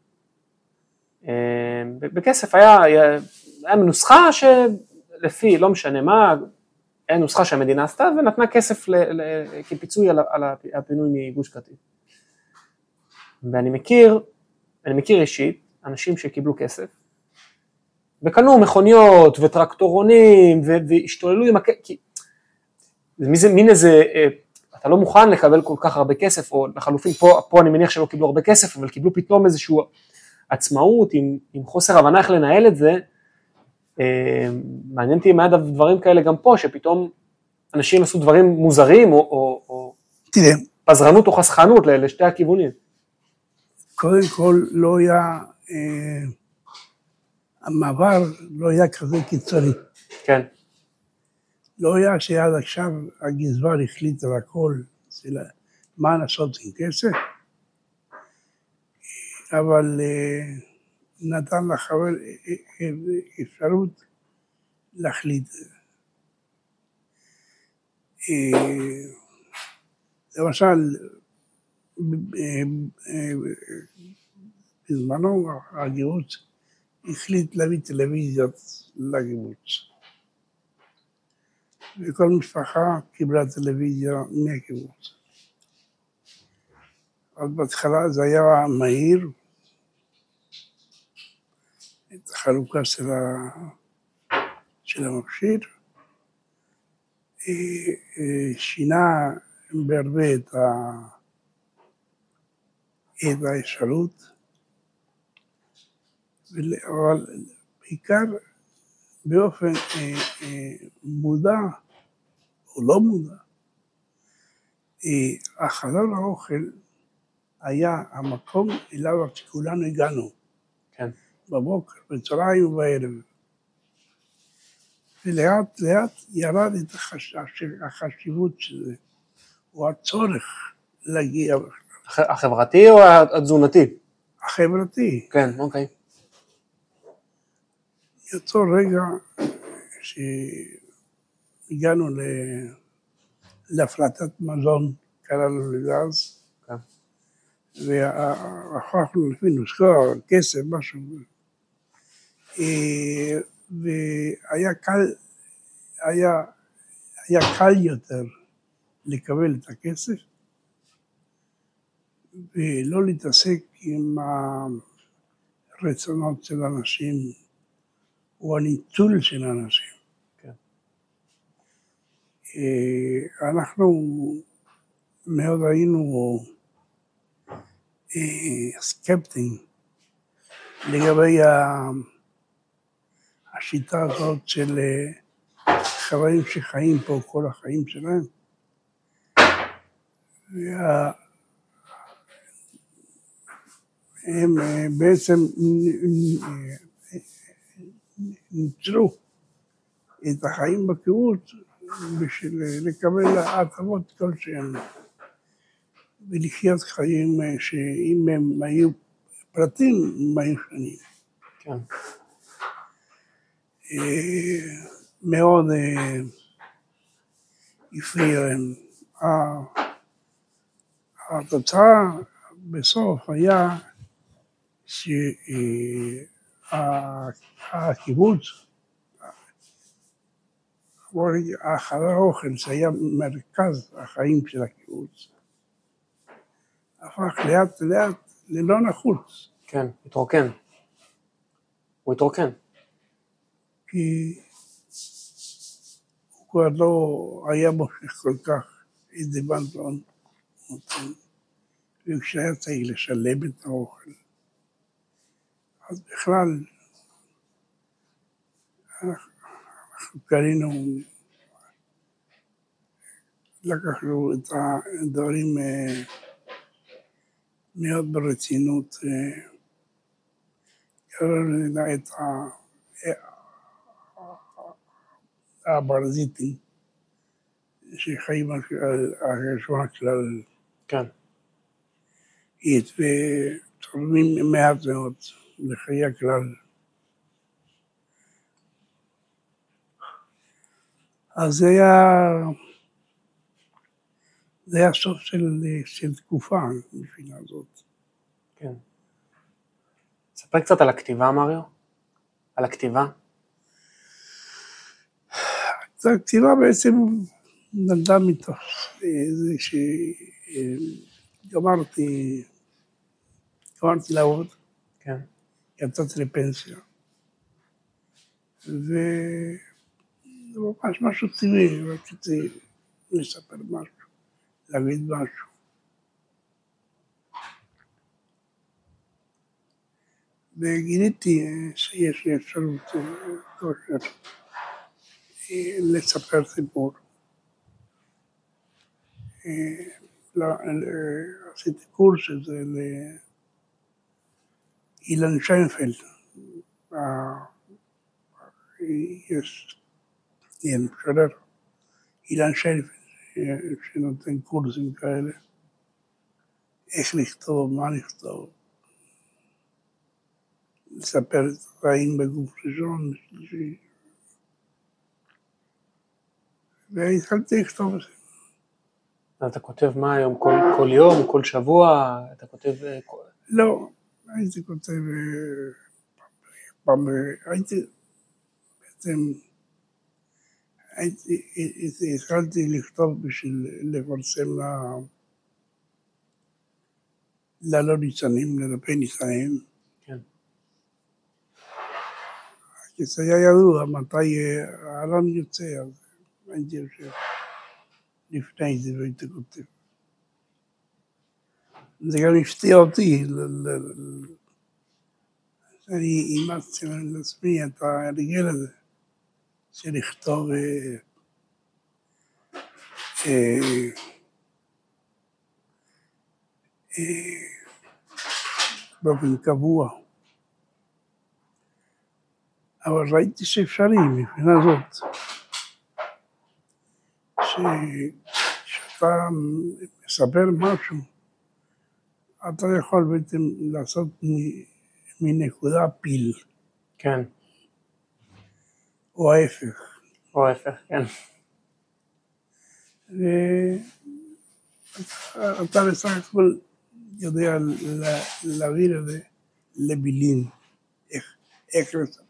אה, בכסף היה, היה, היה נוסחה שלפי, לא משנה מה, היה נוסחה שהמדינה עשתה ונתנה כסף ל, ל, כפיצוי על, על הפינוי מגוש קטיף. ואני מכיר, אני מכיר אישית אנשים שקיבלו כסף וקנו מכוניות וטרקטורונים ו- והשתוללו עם הכסף, זה מין- מין איזה, אה, אתה לא מוכן לקבל כל כך הרבה כסף, או לחלופין פה, פה אני מניח שלא קיבלו הרבה כסף, אבל קיבלו פתאום איזושהי עצמאות עם, עם חוסר הבנה איך לנהל את זה. אה, מעניין אותי אם היה דברים כאלה גם פה, שפתאום אנשים עשו דברים מוזרים, או, או, או תראה, פזרנות או חסכנות לשתי הכיוונים. קודם כל לא היה, אה, המעבר לא היה כזה קיצוני. כן, לא היה שעד עכשיו הגזבר החליט על הכל, מה לעשות עם כסף, אבל אה, נתן לחבר אה, אה, אפשרות להחליט. למשל, בזמנו הקיבוץ החליט להביא טלוויזיות לקיבוץ. וכל משפחה קיבלה טלוויזיה מהקיבוץ. אז בהתחלה זה היה מהיר, את החלוקה של, ה... של המכשיר, שינה בהרבה את, ה... את האפשרות, אבל בעיקר באופן אה, אה, מודע או לא מודע, אה, החדר האוכל היה המקום אליו כולנו הגענו, כן, בבוקר, בצהריים ובערב. ולאט לאט ירד את החש... החשיבות של זה, או הצורך להגיע, הח- החברתי או התזונתי? החברתי. כן, אוקיי. מאותו רגע שהגענו ל- להפרטת מזון, קראנו לזה אז, כן. והפכנו לפי נוסחה, כסף, משהו. אה, והיה קל, היה, היה קל יותר לקבל את הכסף ולא להתעסק עם הרצונות של אנשים או הניצול של אנשים. כן. אנחנו מאוד היינו סקפטיים לגבי השיטה הזאת של חברים שחיים פה כל החיים שלהם. וה- הם בעצם ניצלו את החיים בקיבוץ בשביל לקבל הטבות כלשהן ולחיות חיים אה, שאם הם היו פרטים, הם היו שנים. כן. אה, מאוד אה, הפריע להם. התוצאה בסוף היה שהקיבוץ, נגיד, החדר האוכל שהיה מרכז החיים של הקיבוץ, הפך לאט לאט ללא נחוץ, כן, התרוקן. הוא התרוקן. כי הוא כבר לא היה מושך כל כך איזה נותן, וכשהיה צריך לשלם את האוכל, אז בכלל אנחנו קנינו, לקחנו את הדברים אה, מאוד ברצינות, אה, קראנו את ה- הברזיטים שחיים על חשבון הכלל, כן. ותורמים מעט מאוד לחיי הכלל. אז זה היה, זה היה סוף של, של תקופה מבחינה זאת. כן. ספר קצת על הכתיבה, מריו. על הכתיבה. הכתיבה בעצם נולדה מתוך זה שגמרתי, גמרתי לעבוד, כן. יצאתי לפנסיה. וזה ממש משהו טבעי, רציתי לספר משהו, להגיד משהו. וגיליתי שיש לי אפשרות כושר לספר סיפור. עשיתי קורס שזה לאילן שיינפלד, יש משורר, אילן שיינפלד, שנותן קורסים כאלה, איך לכתוב, מה לכתוב. לספר את החיים בגוף ראשון, בשלישי. והתחלתי לכתוב את זה. אתה כותב מה היום? כל, כל יום, כל שבוע? אתה כותב... כל... לא, הייתי כותב פעם, הייתי בעצם, הייתי, התחלתי לכתוב בשביל לפרסם ללא ניצנים, לדפי ניצנים. כי זה היה ידוע מתי העולם יוצא, אז הייתי יושב לפני זה והייתי כותב. זה גם הפתיע אותי, אני אימצתי לעצמי את ההרגל הזה של לכתוב באופן קבוע. אבל ראיתי שאפשרי מבחינה זאת, כשאתה מספר משהו, אתה יכול בעצם לעשות מנקודה פיל. כן. או ההפך. או ההפך, כן. ואתה בסך הכל יודע להעביר את זה למילים, איך, איך לספר.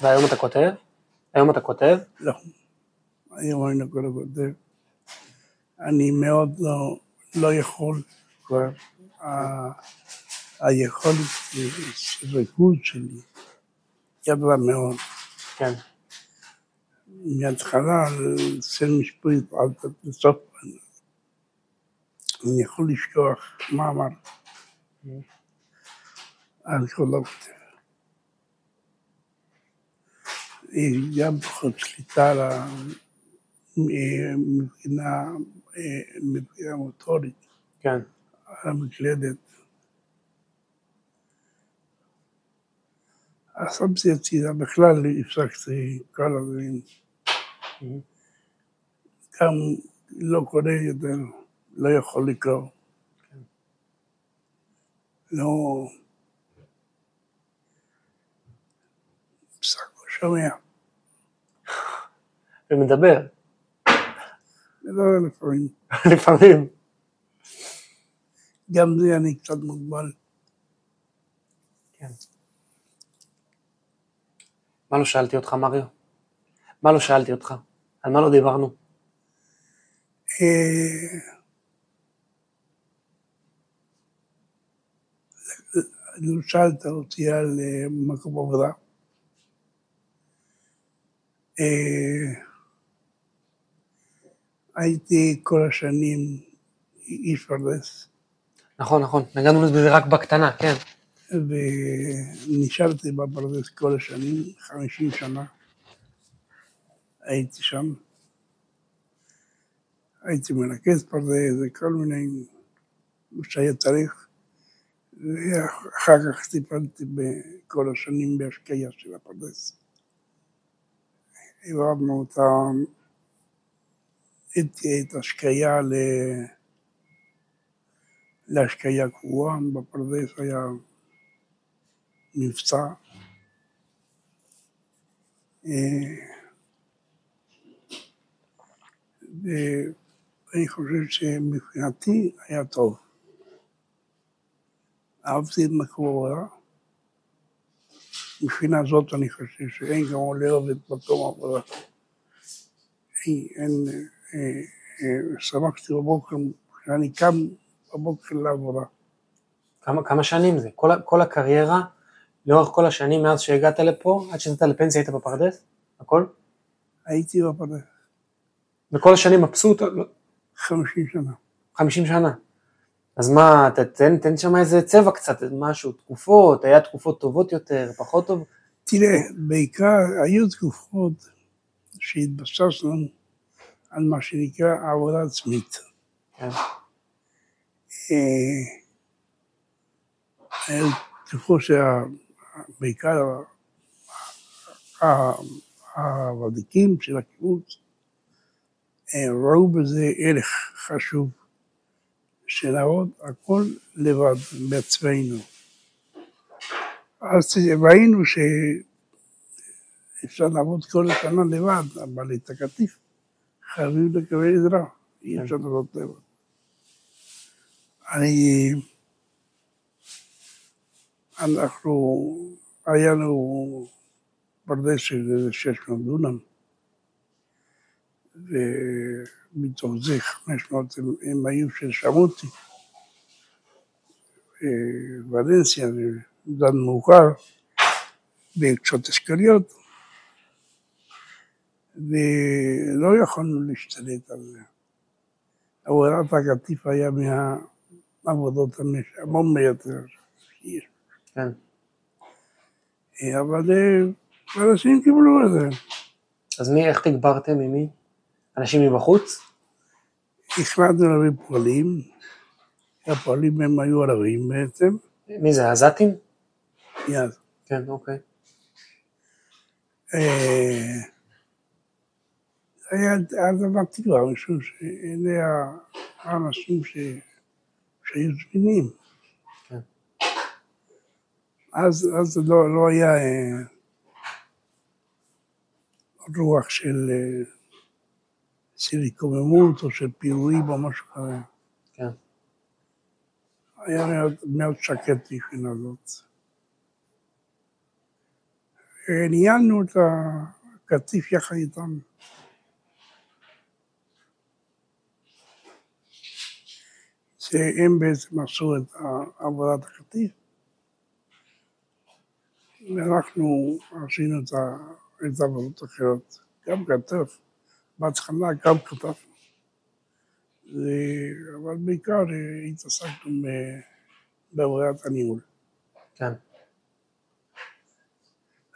והיום אתה כותב? היום אתה כותב? לא. היום אני לא כותב. אני מאוד לא, לא יכול כבר, היכולת ריכוז שלי ידעה מאוד. כן. מההתחלה של משפטית עד לסוף, אני יכול לשכוח מה אמרת. אני יכול לא כותב. גם פחות שליטה על מבחינה, מבחינה מוטורית. כן. על המקלדת. שמתי הצידה, בכלל הפסקתי כל הדברים. גם לא קורא יותר, לא יכול לקרוא. לא... בסך הכל שומע. ומדבר. מדבר לפעמים. לפעמים. גם זה אני קצת מוגבל. כן. מה לא שאלתי אותך, מריו? מה לא שאלתי אותך? על מה לא דיברנו? לא שאלת אותי על מקום עבודה. הייתי כל השנים איש פרדס. נכון, נכון, נגענו בזה רק בקטנה, כן. ונשארתי בפרדס כל השנים, 50 שנה הייתי שם. הייתי מרכז פרדס וכל מיני, מה שהיה צריך. ואחר כך טיפלתי בכל השנים בהשקיה של הפרדס. העברנו אותה, את, את השקיה ל... להשקיה קבועה, בפרדס היה מבצע. ואני חושב שמבחינתי היה טוב. אהבתי את מקום עבודה. מבחינה זאת אני חושב שאין גם לאהוב את מקום עבודה. אין, אין, אה, אה, שמחתי בבוקר, כשאני קם בבוקר לעבודה. כמה, כמה שנים זה? כל, כל הקריירה, לאורך כל השנים מאז שהגעת לפה, עד שיצאת לפנסיה היית בפרדס? הכל? הייתי בפרדס. וכל השנים מבסוט? חמישים שנה. חמישים שנה. אז מה, תן, תן שם איזה צבע קצת, משהו, תקופות, היה תקופות טובות יותר, פחות טוב? תראה, בעיקר היו תקופות שהתבססנו על מה שנקרא עבודה עצמית. כן. אה, היו תקופות שבעיקר הוותיקים של הקיבוץ אה, ראו בזה ערך חשוב. שנעבוד הכל לבד בעצמנו. אז ראינו שאפשר לעבוד כל השנה לבד, אבל את הקטיף חייבים לקבל עזרה, אי אפשר לעבוד לבד. אני... אנחנו, היה לנו פרדס של איזה 600 דונם, ו... מתוך זה 500 הם, הם היו ששמעו אותי. אה, ולנסיה, דן מאוחר, בקשות אשקליות, ולא יכולנו להשתלט על זה. עבודת הקטיף היה מהעבודות המון ביותר. כן. אה, אבל אנשים קיבלו את זה. אז מי, איך תגברתם? ממי? אנשים מבחוץ? החלטנו להביא פועלים, הפועלים הם היו ערבים בעצם. מי זה, העזתים? יאז. כן, אוקיי. אה, היה אז דבר טבעה, משום שאלה האנשים שהיו זמינים. כן. אז, אז לא, לא היה אה, רוח של אה, של התקוממות או של פירורים או משהו כזה. כן. היה מאוד, מאוד שקט מבחינה זאת. ניהלנו את הקטיף יחד איתם. שהם בעצם עשו את עבודת הקטיף, ואנחנו עשינו את העבודות האחרות, גם כתף. בהתחלה גם כתבנו, אבל בעיקר התעסקנו בעבודת הניהול. כן.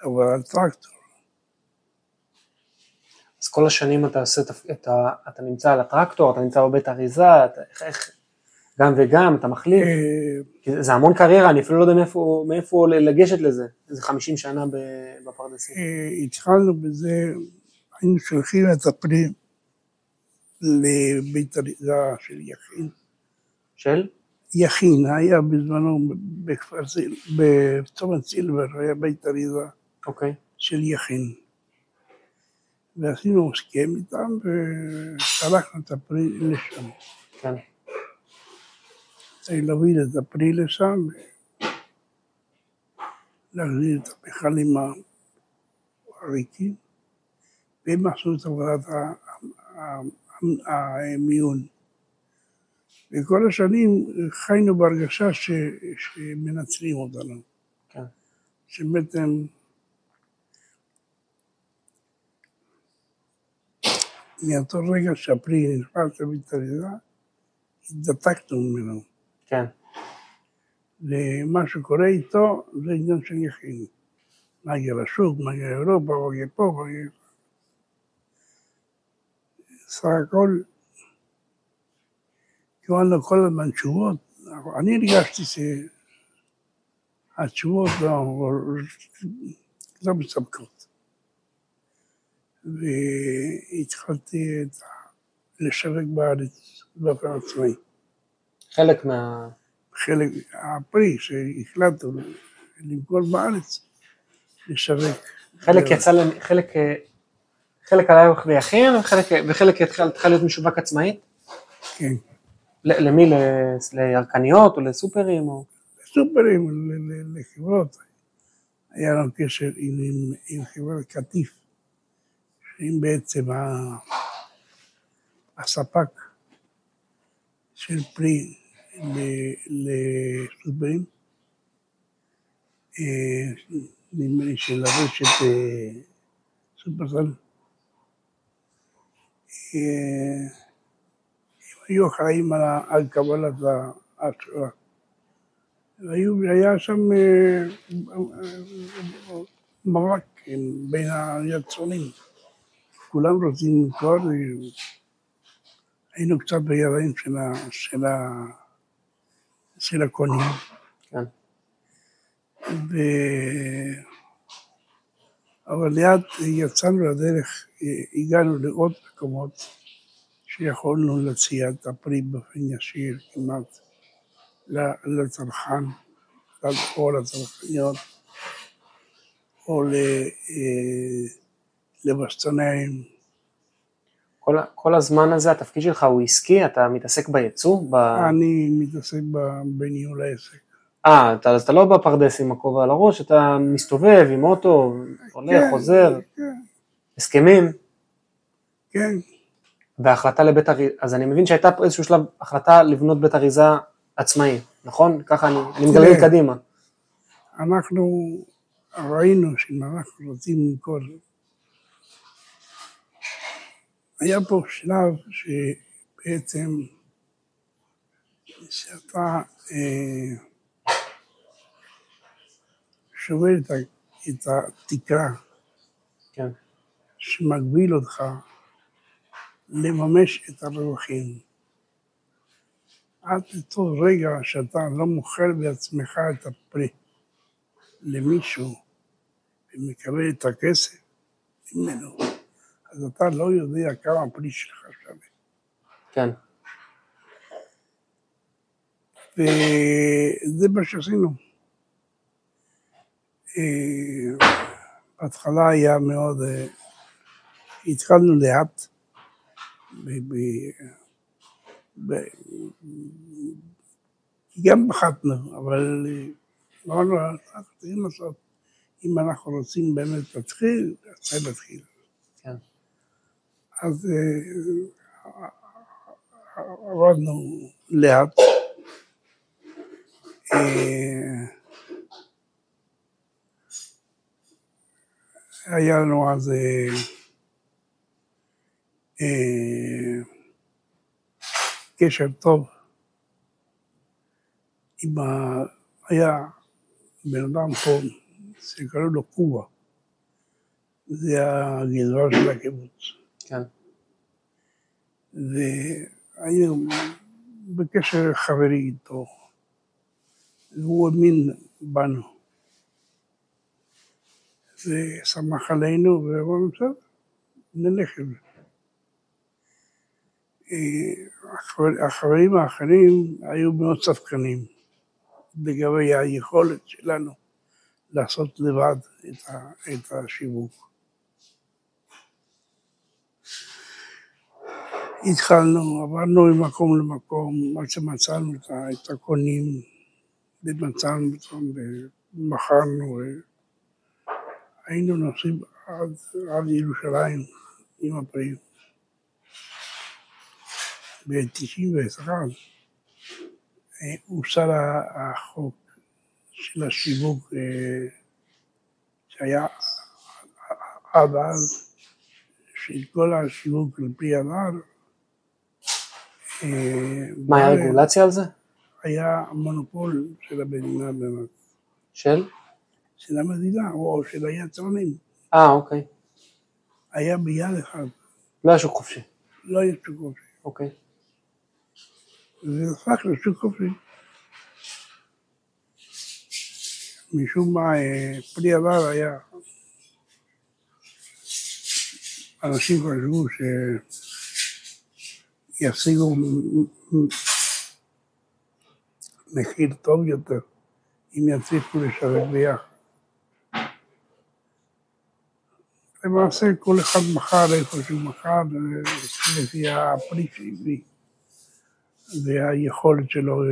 עבודת טרקטור. אז כל השנים אתה עושה את ה... אתה נמצא על הטרקטור, אתה נמצא בבית אריזה, אתה, איך, איך, גם וגם, אתה מחליף. אה, זה המון קריירה, אני אפילו לא יודע מאיפה, מאיפה לגשת לזה, איזה 50 שנה בפרדסים. אה, התחלנו בזה היינו שולחים את הפנים לבית אריזה של יכין. של? יכין, היה בזמנו בכפר סיל, בצומת סילבר, היה בית אריזה אוקיי. של יכין. ועשינו הסכם איתם ושלחנו את הפרי לשם. כן. צריך להוביל את הפרי לשם, להחזיר את המכלים הריקים. והם עשו את עבודת המיון. וכל השנים חיינו בהרגשה ש, שמנצלים אותנו. כן. שבעצם מאותו רגע שהפרי נכנס לבית אריזה, התדתקנו ממנו. כן. ומה שקורה איתו זה עניין של יחיד. מגיע לשוק, מגיע לאירופה, מגיע פה, מגיע... סך הכל קיבלנו כל הזמן תשובות. אני הרגשתי שהתשובות לא, לא מספקות. והתחלתי לשווק בארץ באופן עצמאי. חלק מה... חלק, הפרי שהחלטנו למכור בארץ, לשווק. חלק יצא, חלק חלק הולך ליחין וחלק, התחל להיות משווק עצמאית? כן. למי? לירקניות או לסופרים? או... סופרים, ל- ל- לחברות. היה לנו קשר עם, עם, עם חברת קטיף, שהיא בעצם ה- הספק של פרי ל- לסופרים. אה, נדמה לי של הרשת אה, סופרסל. אה, הם היו אחראים על קבלת. היו, היה שם אה, אה, עם- בין היצרנים. כולם רוצים למכור, אה, היינו קצת בידיים של, ה, של הקונים. כן. ו... אבל לאט יצאנו לדרך, הגענו לעוד מקומות שיכולנו להציע את הפרי באופן ישיר כמעט לצרכן, או לצרכניות, או אה, לבסטונאים. כל, כל הזמן הזה התפקיד שלך הוא עסקי? אתה מתעסק בייצוא? ב... אני מתעסק ב- בניהול העסק. אה, אז אתה לא בפרדס עם הכובע על הראש, אתה מסתובב עם אוטו, הולך, כן, חוזר, כן, הסכמים, כן, והחלטה לבית אריזה, אז אני מבין שהייתה פה איזשהו שלב החלטה לבנות בית אריזה עצמאי, נכון? ככה אני, אני מגלגל כן. קדימה. אנחנו ראינו שאם אנחנו רוצים למכור, היה פה שלב שבעצם שאתה אה, שובר את, התקרה כן, שמגביל אותך לממש את הרווחים. עד אותו רגע שאתה לא מוכר בעצמך את הפרי למישהו ומקבל את הכסף ממנו, אז אתה לא יודע כמה הפרי שלך שווה. כן, וזה מה שעשינו. אה, בהתחלה היה מאוד, אה, התחלנו לאט, גם פחדנו, אבל אה, אמרנו, אם אנחנו רוצים באמת להתחיל, אז. כן. אז אה, עבדנו לאט. אה, היה לנו אז אה, קשר טוב עם ה... היה בן אדם פה שקראו לו קובה, זה הגזבר של הקיבוץ. כן, והיינו בקשר חברי איתו, והוא האמין בנו. ושמח עלינו, ואמרנו, בסדר, נלך עם זה. אה, החבר- החברים האחרים היו מאוד ספקנים לגבי היכולת שלנו לעשות לבד את השיווק. התחלנו, עברנו ממקום למקום, עד שמצאנו את הקונים, ומצאנו אותם, ומכרנו, היינו נוסעים עד, עד ירושלים עם הפרים. ב-91 הוסר ה- החוק של השיווק אה, שהיה עד אז, של כל השיווק על פי הנהר. אה, מה היה רגולציה על זה? היה מונופול של המדינה באמת, של? של המדינה או של היצרנים. אה, אוקיי. היה ביד אחד, לא היה שוק חופשי. לא היה שוק חופשי. אוקיי. וזה הפך לשוק חופשי. משום מה, אה, פרי הבר היה... אנשים חשבו שישיגו מ- מחיר טוב יותר אם יצליחו לשווק ביחד. למעשה כל אחד מכר איפה שהוא מכר, לפי הפרי שהביא, והיכולת שלו אה,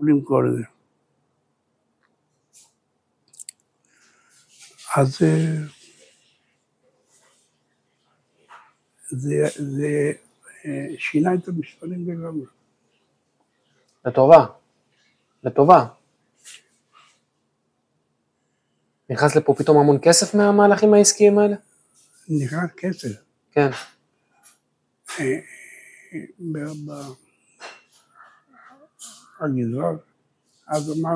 למכור את זה. אז זה, זה שינה את המספרים לגמרי. לטובה, לטובה. נכנס לפה פתאום המון כסף מהמהלכים העסקיים האלה? נכנס כסף. כן. הגזבר, אז אמר,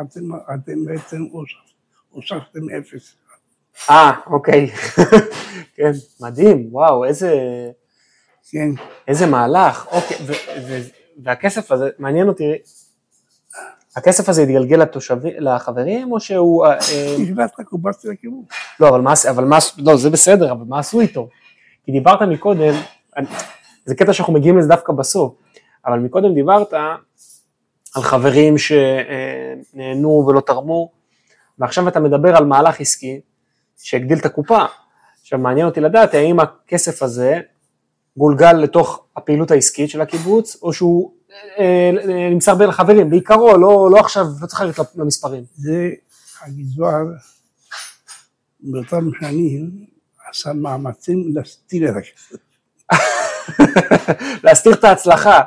אתם, אתם בעצם הוספתם אפס. אה, אוקיי. כן, מדהים, וואו, איזה... כן. איזה מהלך. אוקיי, והכסף הזה, מעניין אותי, הכסף הזה התגלגל לתושבים, לחברים, או שהוא... נכנס לקופה של הקיבוץ. לא, אבל מה, אבל מה, לא, זה בסדר, אבל מה עשו איתו? כי דיברת מקודם, זה קטע שאנחנו מגיעים לזה דווקא בסוף, אבל מקודם דיברת על חברים שנהנו ולא תרמו, ועכשיו אתה מדבר על מהלך עסקי שהגדיל את הקופה. עכשיו מעניין אותי לדעת האם הכסף הזה גולגל לתוך הפעילות העסקית של הקיבוץ, או שהוא אה, אה, נמסר בין החברים, בעיקרו, לא, לא עכשיו, לא צריך ללכת למספרים. זה הגזבר באותם שנים עשה מאמצים להסתיר את הכסף. להסתיר את ההצלחה.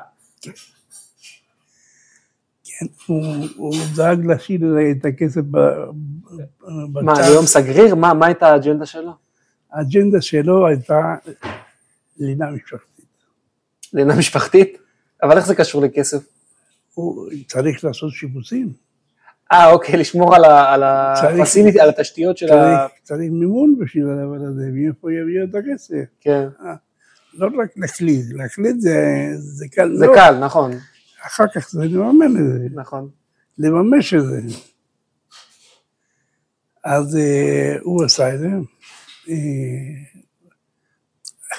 כן, הוא, הוא דאג להשאיר את הכסף בצד. מה, ליום סגריר? מה, מה הייתה האג'נדה שלו? האג'נדה שלו הייתה לינה משפחתית. לינה משפחתית? אבל איך זה קשור לכסף? הוא צריך לעשות שיפוצים. אה, אוקיי, לשמור על, על, הפסיליטי, על התשתיות של צריך, ה... צריך מימון בשביל הדבר הזה, מאיפה יביא את הכסף. כן. אה, לא רק להקליד, להקליד זה, זה קל זה לא. קל, נכון. אחר כך זה לממן את זה. נכון. לממש את זה. אז uh, הוא עשה את זה. Uh,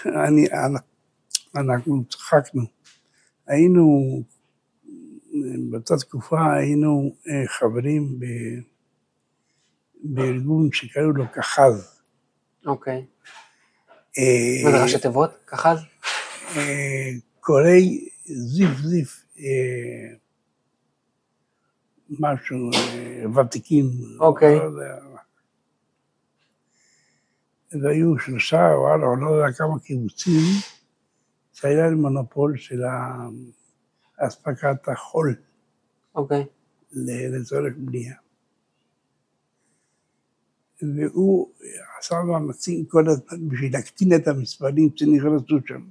אני, אנחנו צחקנו. היינו, באותה תקופה היינו uh, חברים ב, בארגון שקראו לו כחז. אוקיי. מה זה ראשי תיבות? כחז? קוראי זיף זיף משהו, ותיקים. אוקיי. והיו שלושה או ארבע, או לא יודע כמה קיבוצים, שהיה להם מונופול של אספקת החול. אוקיי. לצורך בנייה. והוא עשה מאמצים כל הזמן בשביל להקטין את המספרים שנכנסו שם.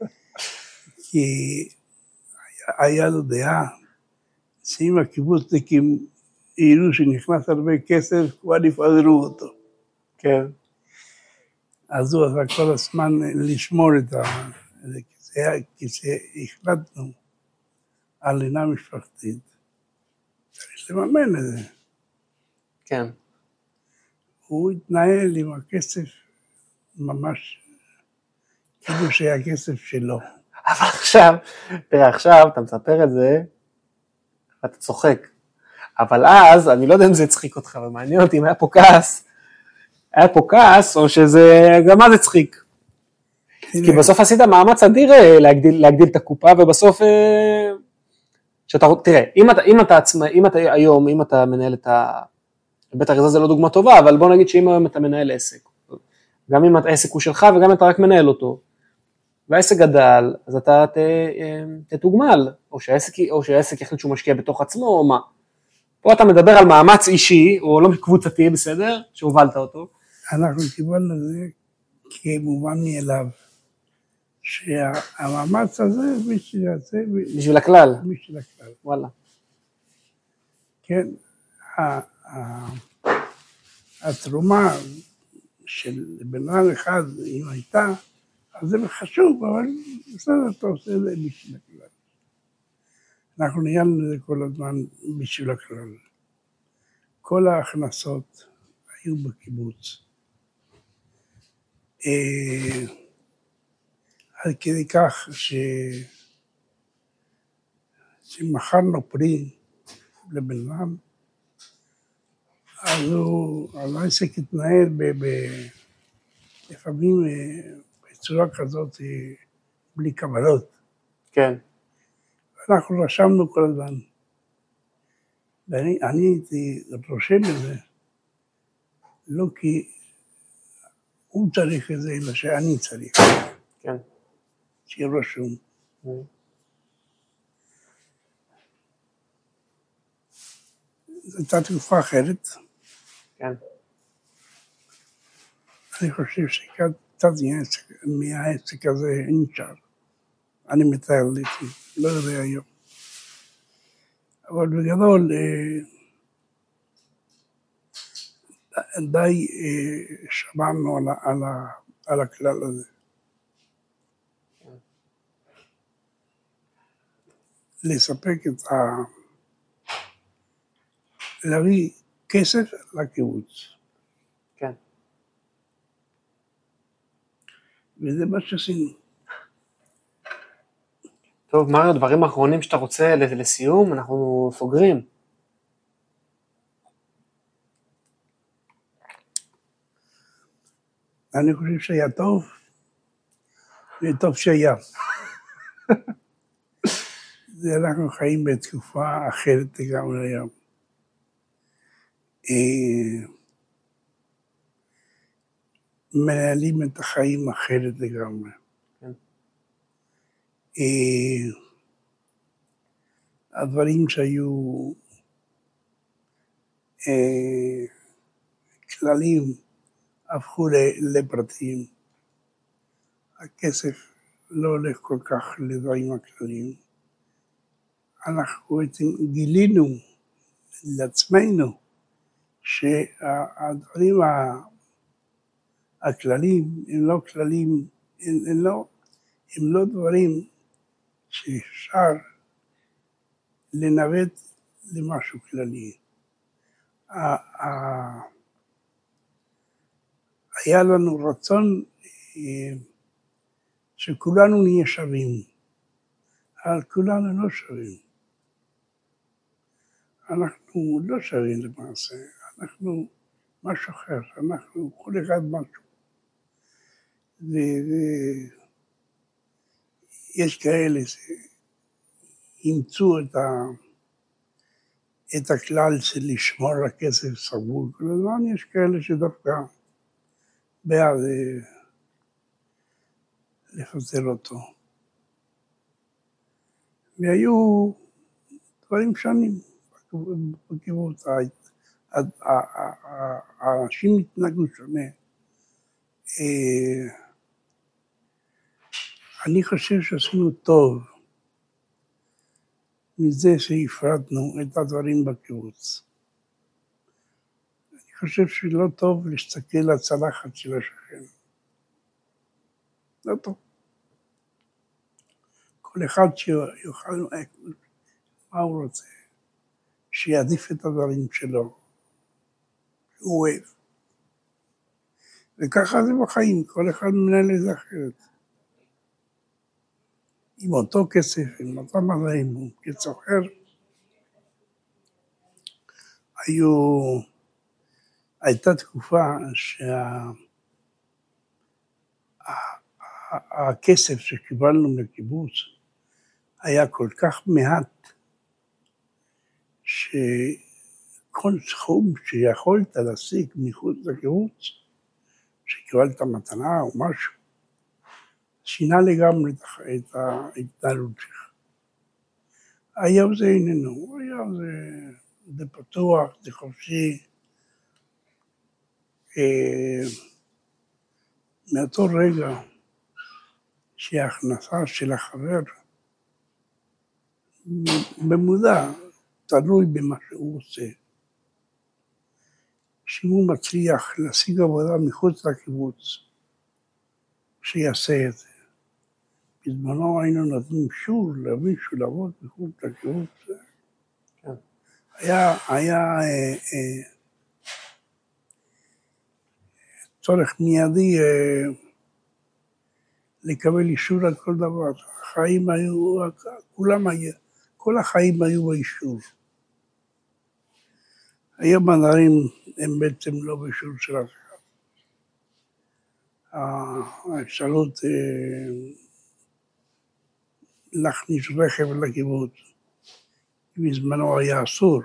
כי היה לו דעה שאם הקיבוצניקים יראו שנכנס הרבה כסף, כבר יפזרו אותו. כן. אז הוא עשה כל הזמן לשמור את ה... כשהחלטנו על לינה משפחתית, צריך לממן את זה. כן. הוא התנהל עם הכסף ממש כאילו שהיה כסף שלו. אבל עכשיו, תראה, עכשיו אתה מספר את זה, ואתה צוחק. אבל אז, אני לא יודע אם זה הצחיק אותך, ומעניין אותי אם היה פה כעס, היה פה כעס, או שזה, גם מה זה צחיק. כי בסוף עשית מאמץ אדיר אה, להגדיל, להגדיל את הקופה, ובסוף, אה, שאתה, תראה, אם אתה, אם אתה עצמא, אם אתה היום, אם אתה מנהל את ה... בית אריזה זה לא דוגמה טובה, אבל בוא נגיד שאם היום אתה מנהל עסק, גם אם העסק הוא שלך וגם אם אתה רק מנהל אותו, והעסק גדל, אז אתה ת, אה, תתוגמל, או שהעסק, או שהעסק יחליט שהוא משקיע בתוך עצמו, או מה. פה אתה מדבר על מאמץ אישי, או לא קבוצתי, בסדר? שהובלת אותו. אנחנו קיבלנו את זה כמובן מאליו, שהמאמץ הזה, מי שיעשה... בשביל הכלל. בשביל הכלל. וואלה. כן, התרומה של בן אדם אחד, אם הייתה, אז זה חשוב, אבל בסדר, אתה עושה את זה בשביל הכלל. אנחנו ניהלנו את זה כל הזמן בשביל הכלל. כל ההכנסות היו בקיבוץ. אה, עד כדי כך ש... שמכרנו פרי לבן אדם, אז הוא, אז העסק התנהל ב, ב, לפעמים אה, בצורה כזאת אה, בלי קבלות. כן. אנחנו רשמנו כל הזמן. ואני אני הייתי רושם את זה, לא כי הוא צריך את זה, אלא שאני צריך. כן. שיהיה רשום. Mm. זו הייתה תקופה אחרת. כן. אני חושב שקצת מהעסק הזה נשאר. אני מתאר לי, לא יודע היום. אבל בגדול, אה, די אה, שמענו על, על, על הכלל הזה. לספק את ה... להביא כסף לקיבוץ. כן. וזה מה שעשינו. טוב, מה הדברים האחרונים שאתה רוצה לסיום? אנחנו סוגרים. אני חושב שהיה טוב, וטוב שהיה. זה אנחנו חיים בתקופה אחרת לגמרי היום. אה, מנהלים את החיים אחרת לגמרי. כן. אה, הדברים שהיו אה, כללים הפכו לפרטים. הכסף לא הולך כל כך לדברים הכלליים. אנחנו בעצם גילינו לעצמנו שהדברים הכלליים הם לא כללים, הם, הם, לא, הם לא דברים שאפשר לנווט למשהו כללי. היה לנו רצון אה, שכולנו נהיה שווים, אבל כולנו לא שווים. אנחנו לא שווים למעשה, אנחנו משהו אחר, אנחנו כל אחד משהו. ויש כאלה שאימצו את, ה... את הכלל של לשמור הכסף סגור כל הזמן, יש כאלה שדווקא בעד לפזר אותו. והיו דברים שונים בקיבוץ. האנשים התנהגו שונה. אה, אני חושב שעשינו טוב מזה שהפרדנו את הדברים בקיבוץ. חושב שלא טוב להסתכל לצלחת של השכן. לא טוב. כל אחד שיוכל, מה הוא רוצה, שיעדיף את הדברים שלו. הוא אוהב. וככה זה בחיים, כל אחד מנהל את זה אחרת. עם אותו כסף, עם אותם עם כסוחר, היו, הייתה תקופה שהכסף שה, שקיבלנו לקיבוץ היה כל כך מעט, ש... כל סכום שיכולת להשיג מחוץ לקיבוץ, שקיבלת מתנה או משהו, שינה לגמרי את ההתנהלות שלך. היום זה איננו, היום זה, זה פתוח, זה חופשי. אה, מאותו רגע שההכנסה של החבר במודע תלוי במה שהוא עושה. שאם הוא מצליח להשיג עבודה מחוץ לקיבוץ, שיעשה את זה. בזמנו היינו נותנים שור למישהו לעבוד מחוץ לקיבוץ. כן. היה, היה אה, אה, צורך מיידי אה, לקבל אישור על כל דבר. החיים היו, כולם היו, כל החיים היו באישור. היום הדברים הם בעצם לא בשול של אף אחד. האפשרות אה, להכניס רכב לקיבוץ, בזמנו היה אסור,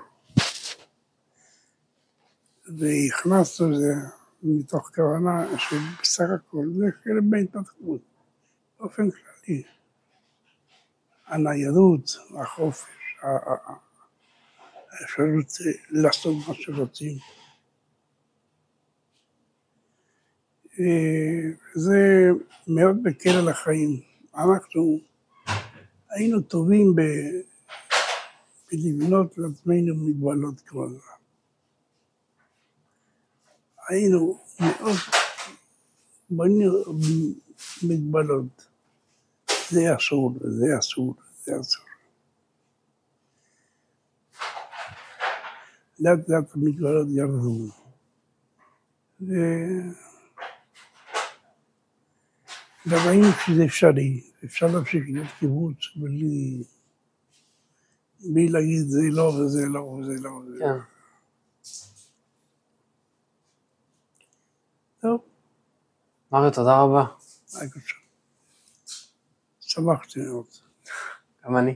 והכנסנו את זה מתוך כוונה שבסך הכל זה חלק מההתנתקות, באופן כללי. הניידות, החופש, האפשרות לעשות מה שרוצים. אה, זה מאוד מקל על החיים. אנחנו היינו טובים ב... בלבנות לעצמנו מגבלות כל הזמן. היינו מאוד בנינו מגבלות. זה אסור, זה אסור, זה אסור. לאט לאט המגבלות ירדו. וראינו שזה אפשרי, אפשר להמשיך להיות קיבוץ בלי, בלי להגיד זה לא וזה לא וזה לא וזה טוב. מריו, תודה רבה. שמחתי מאוד. גם אני.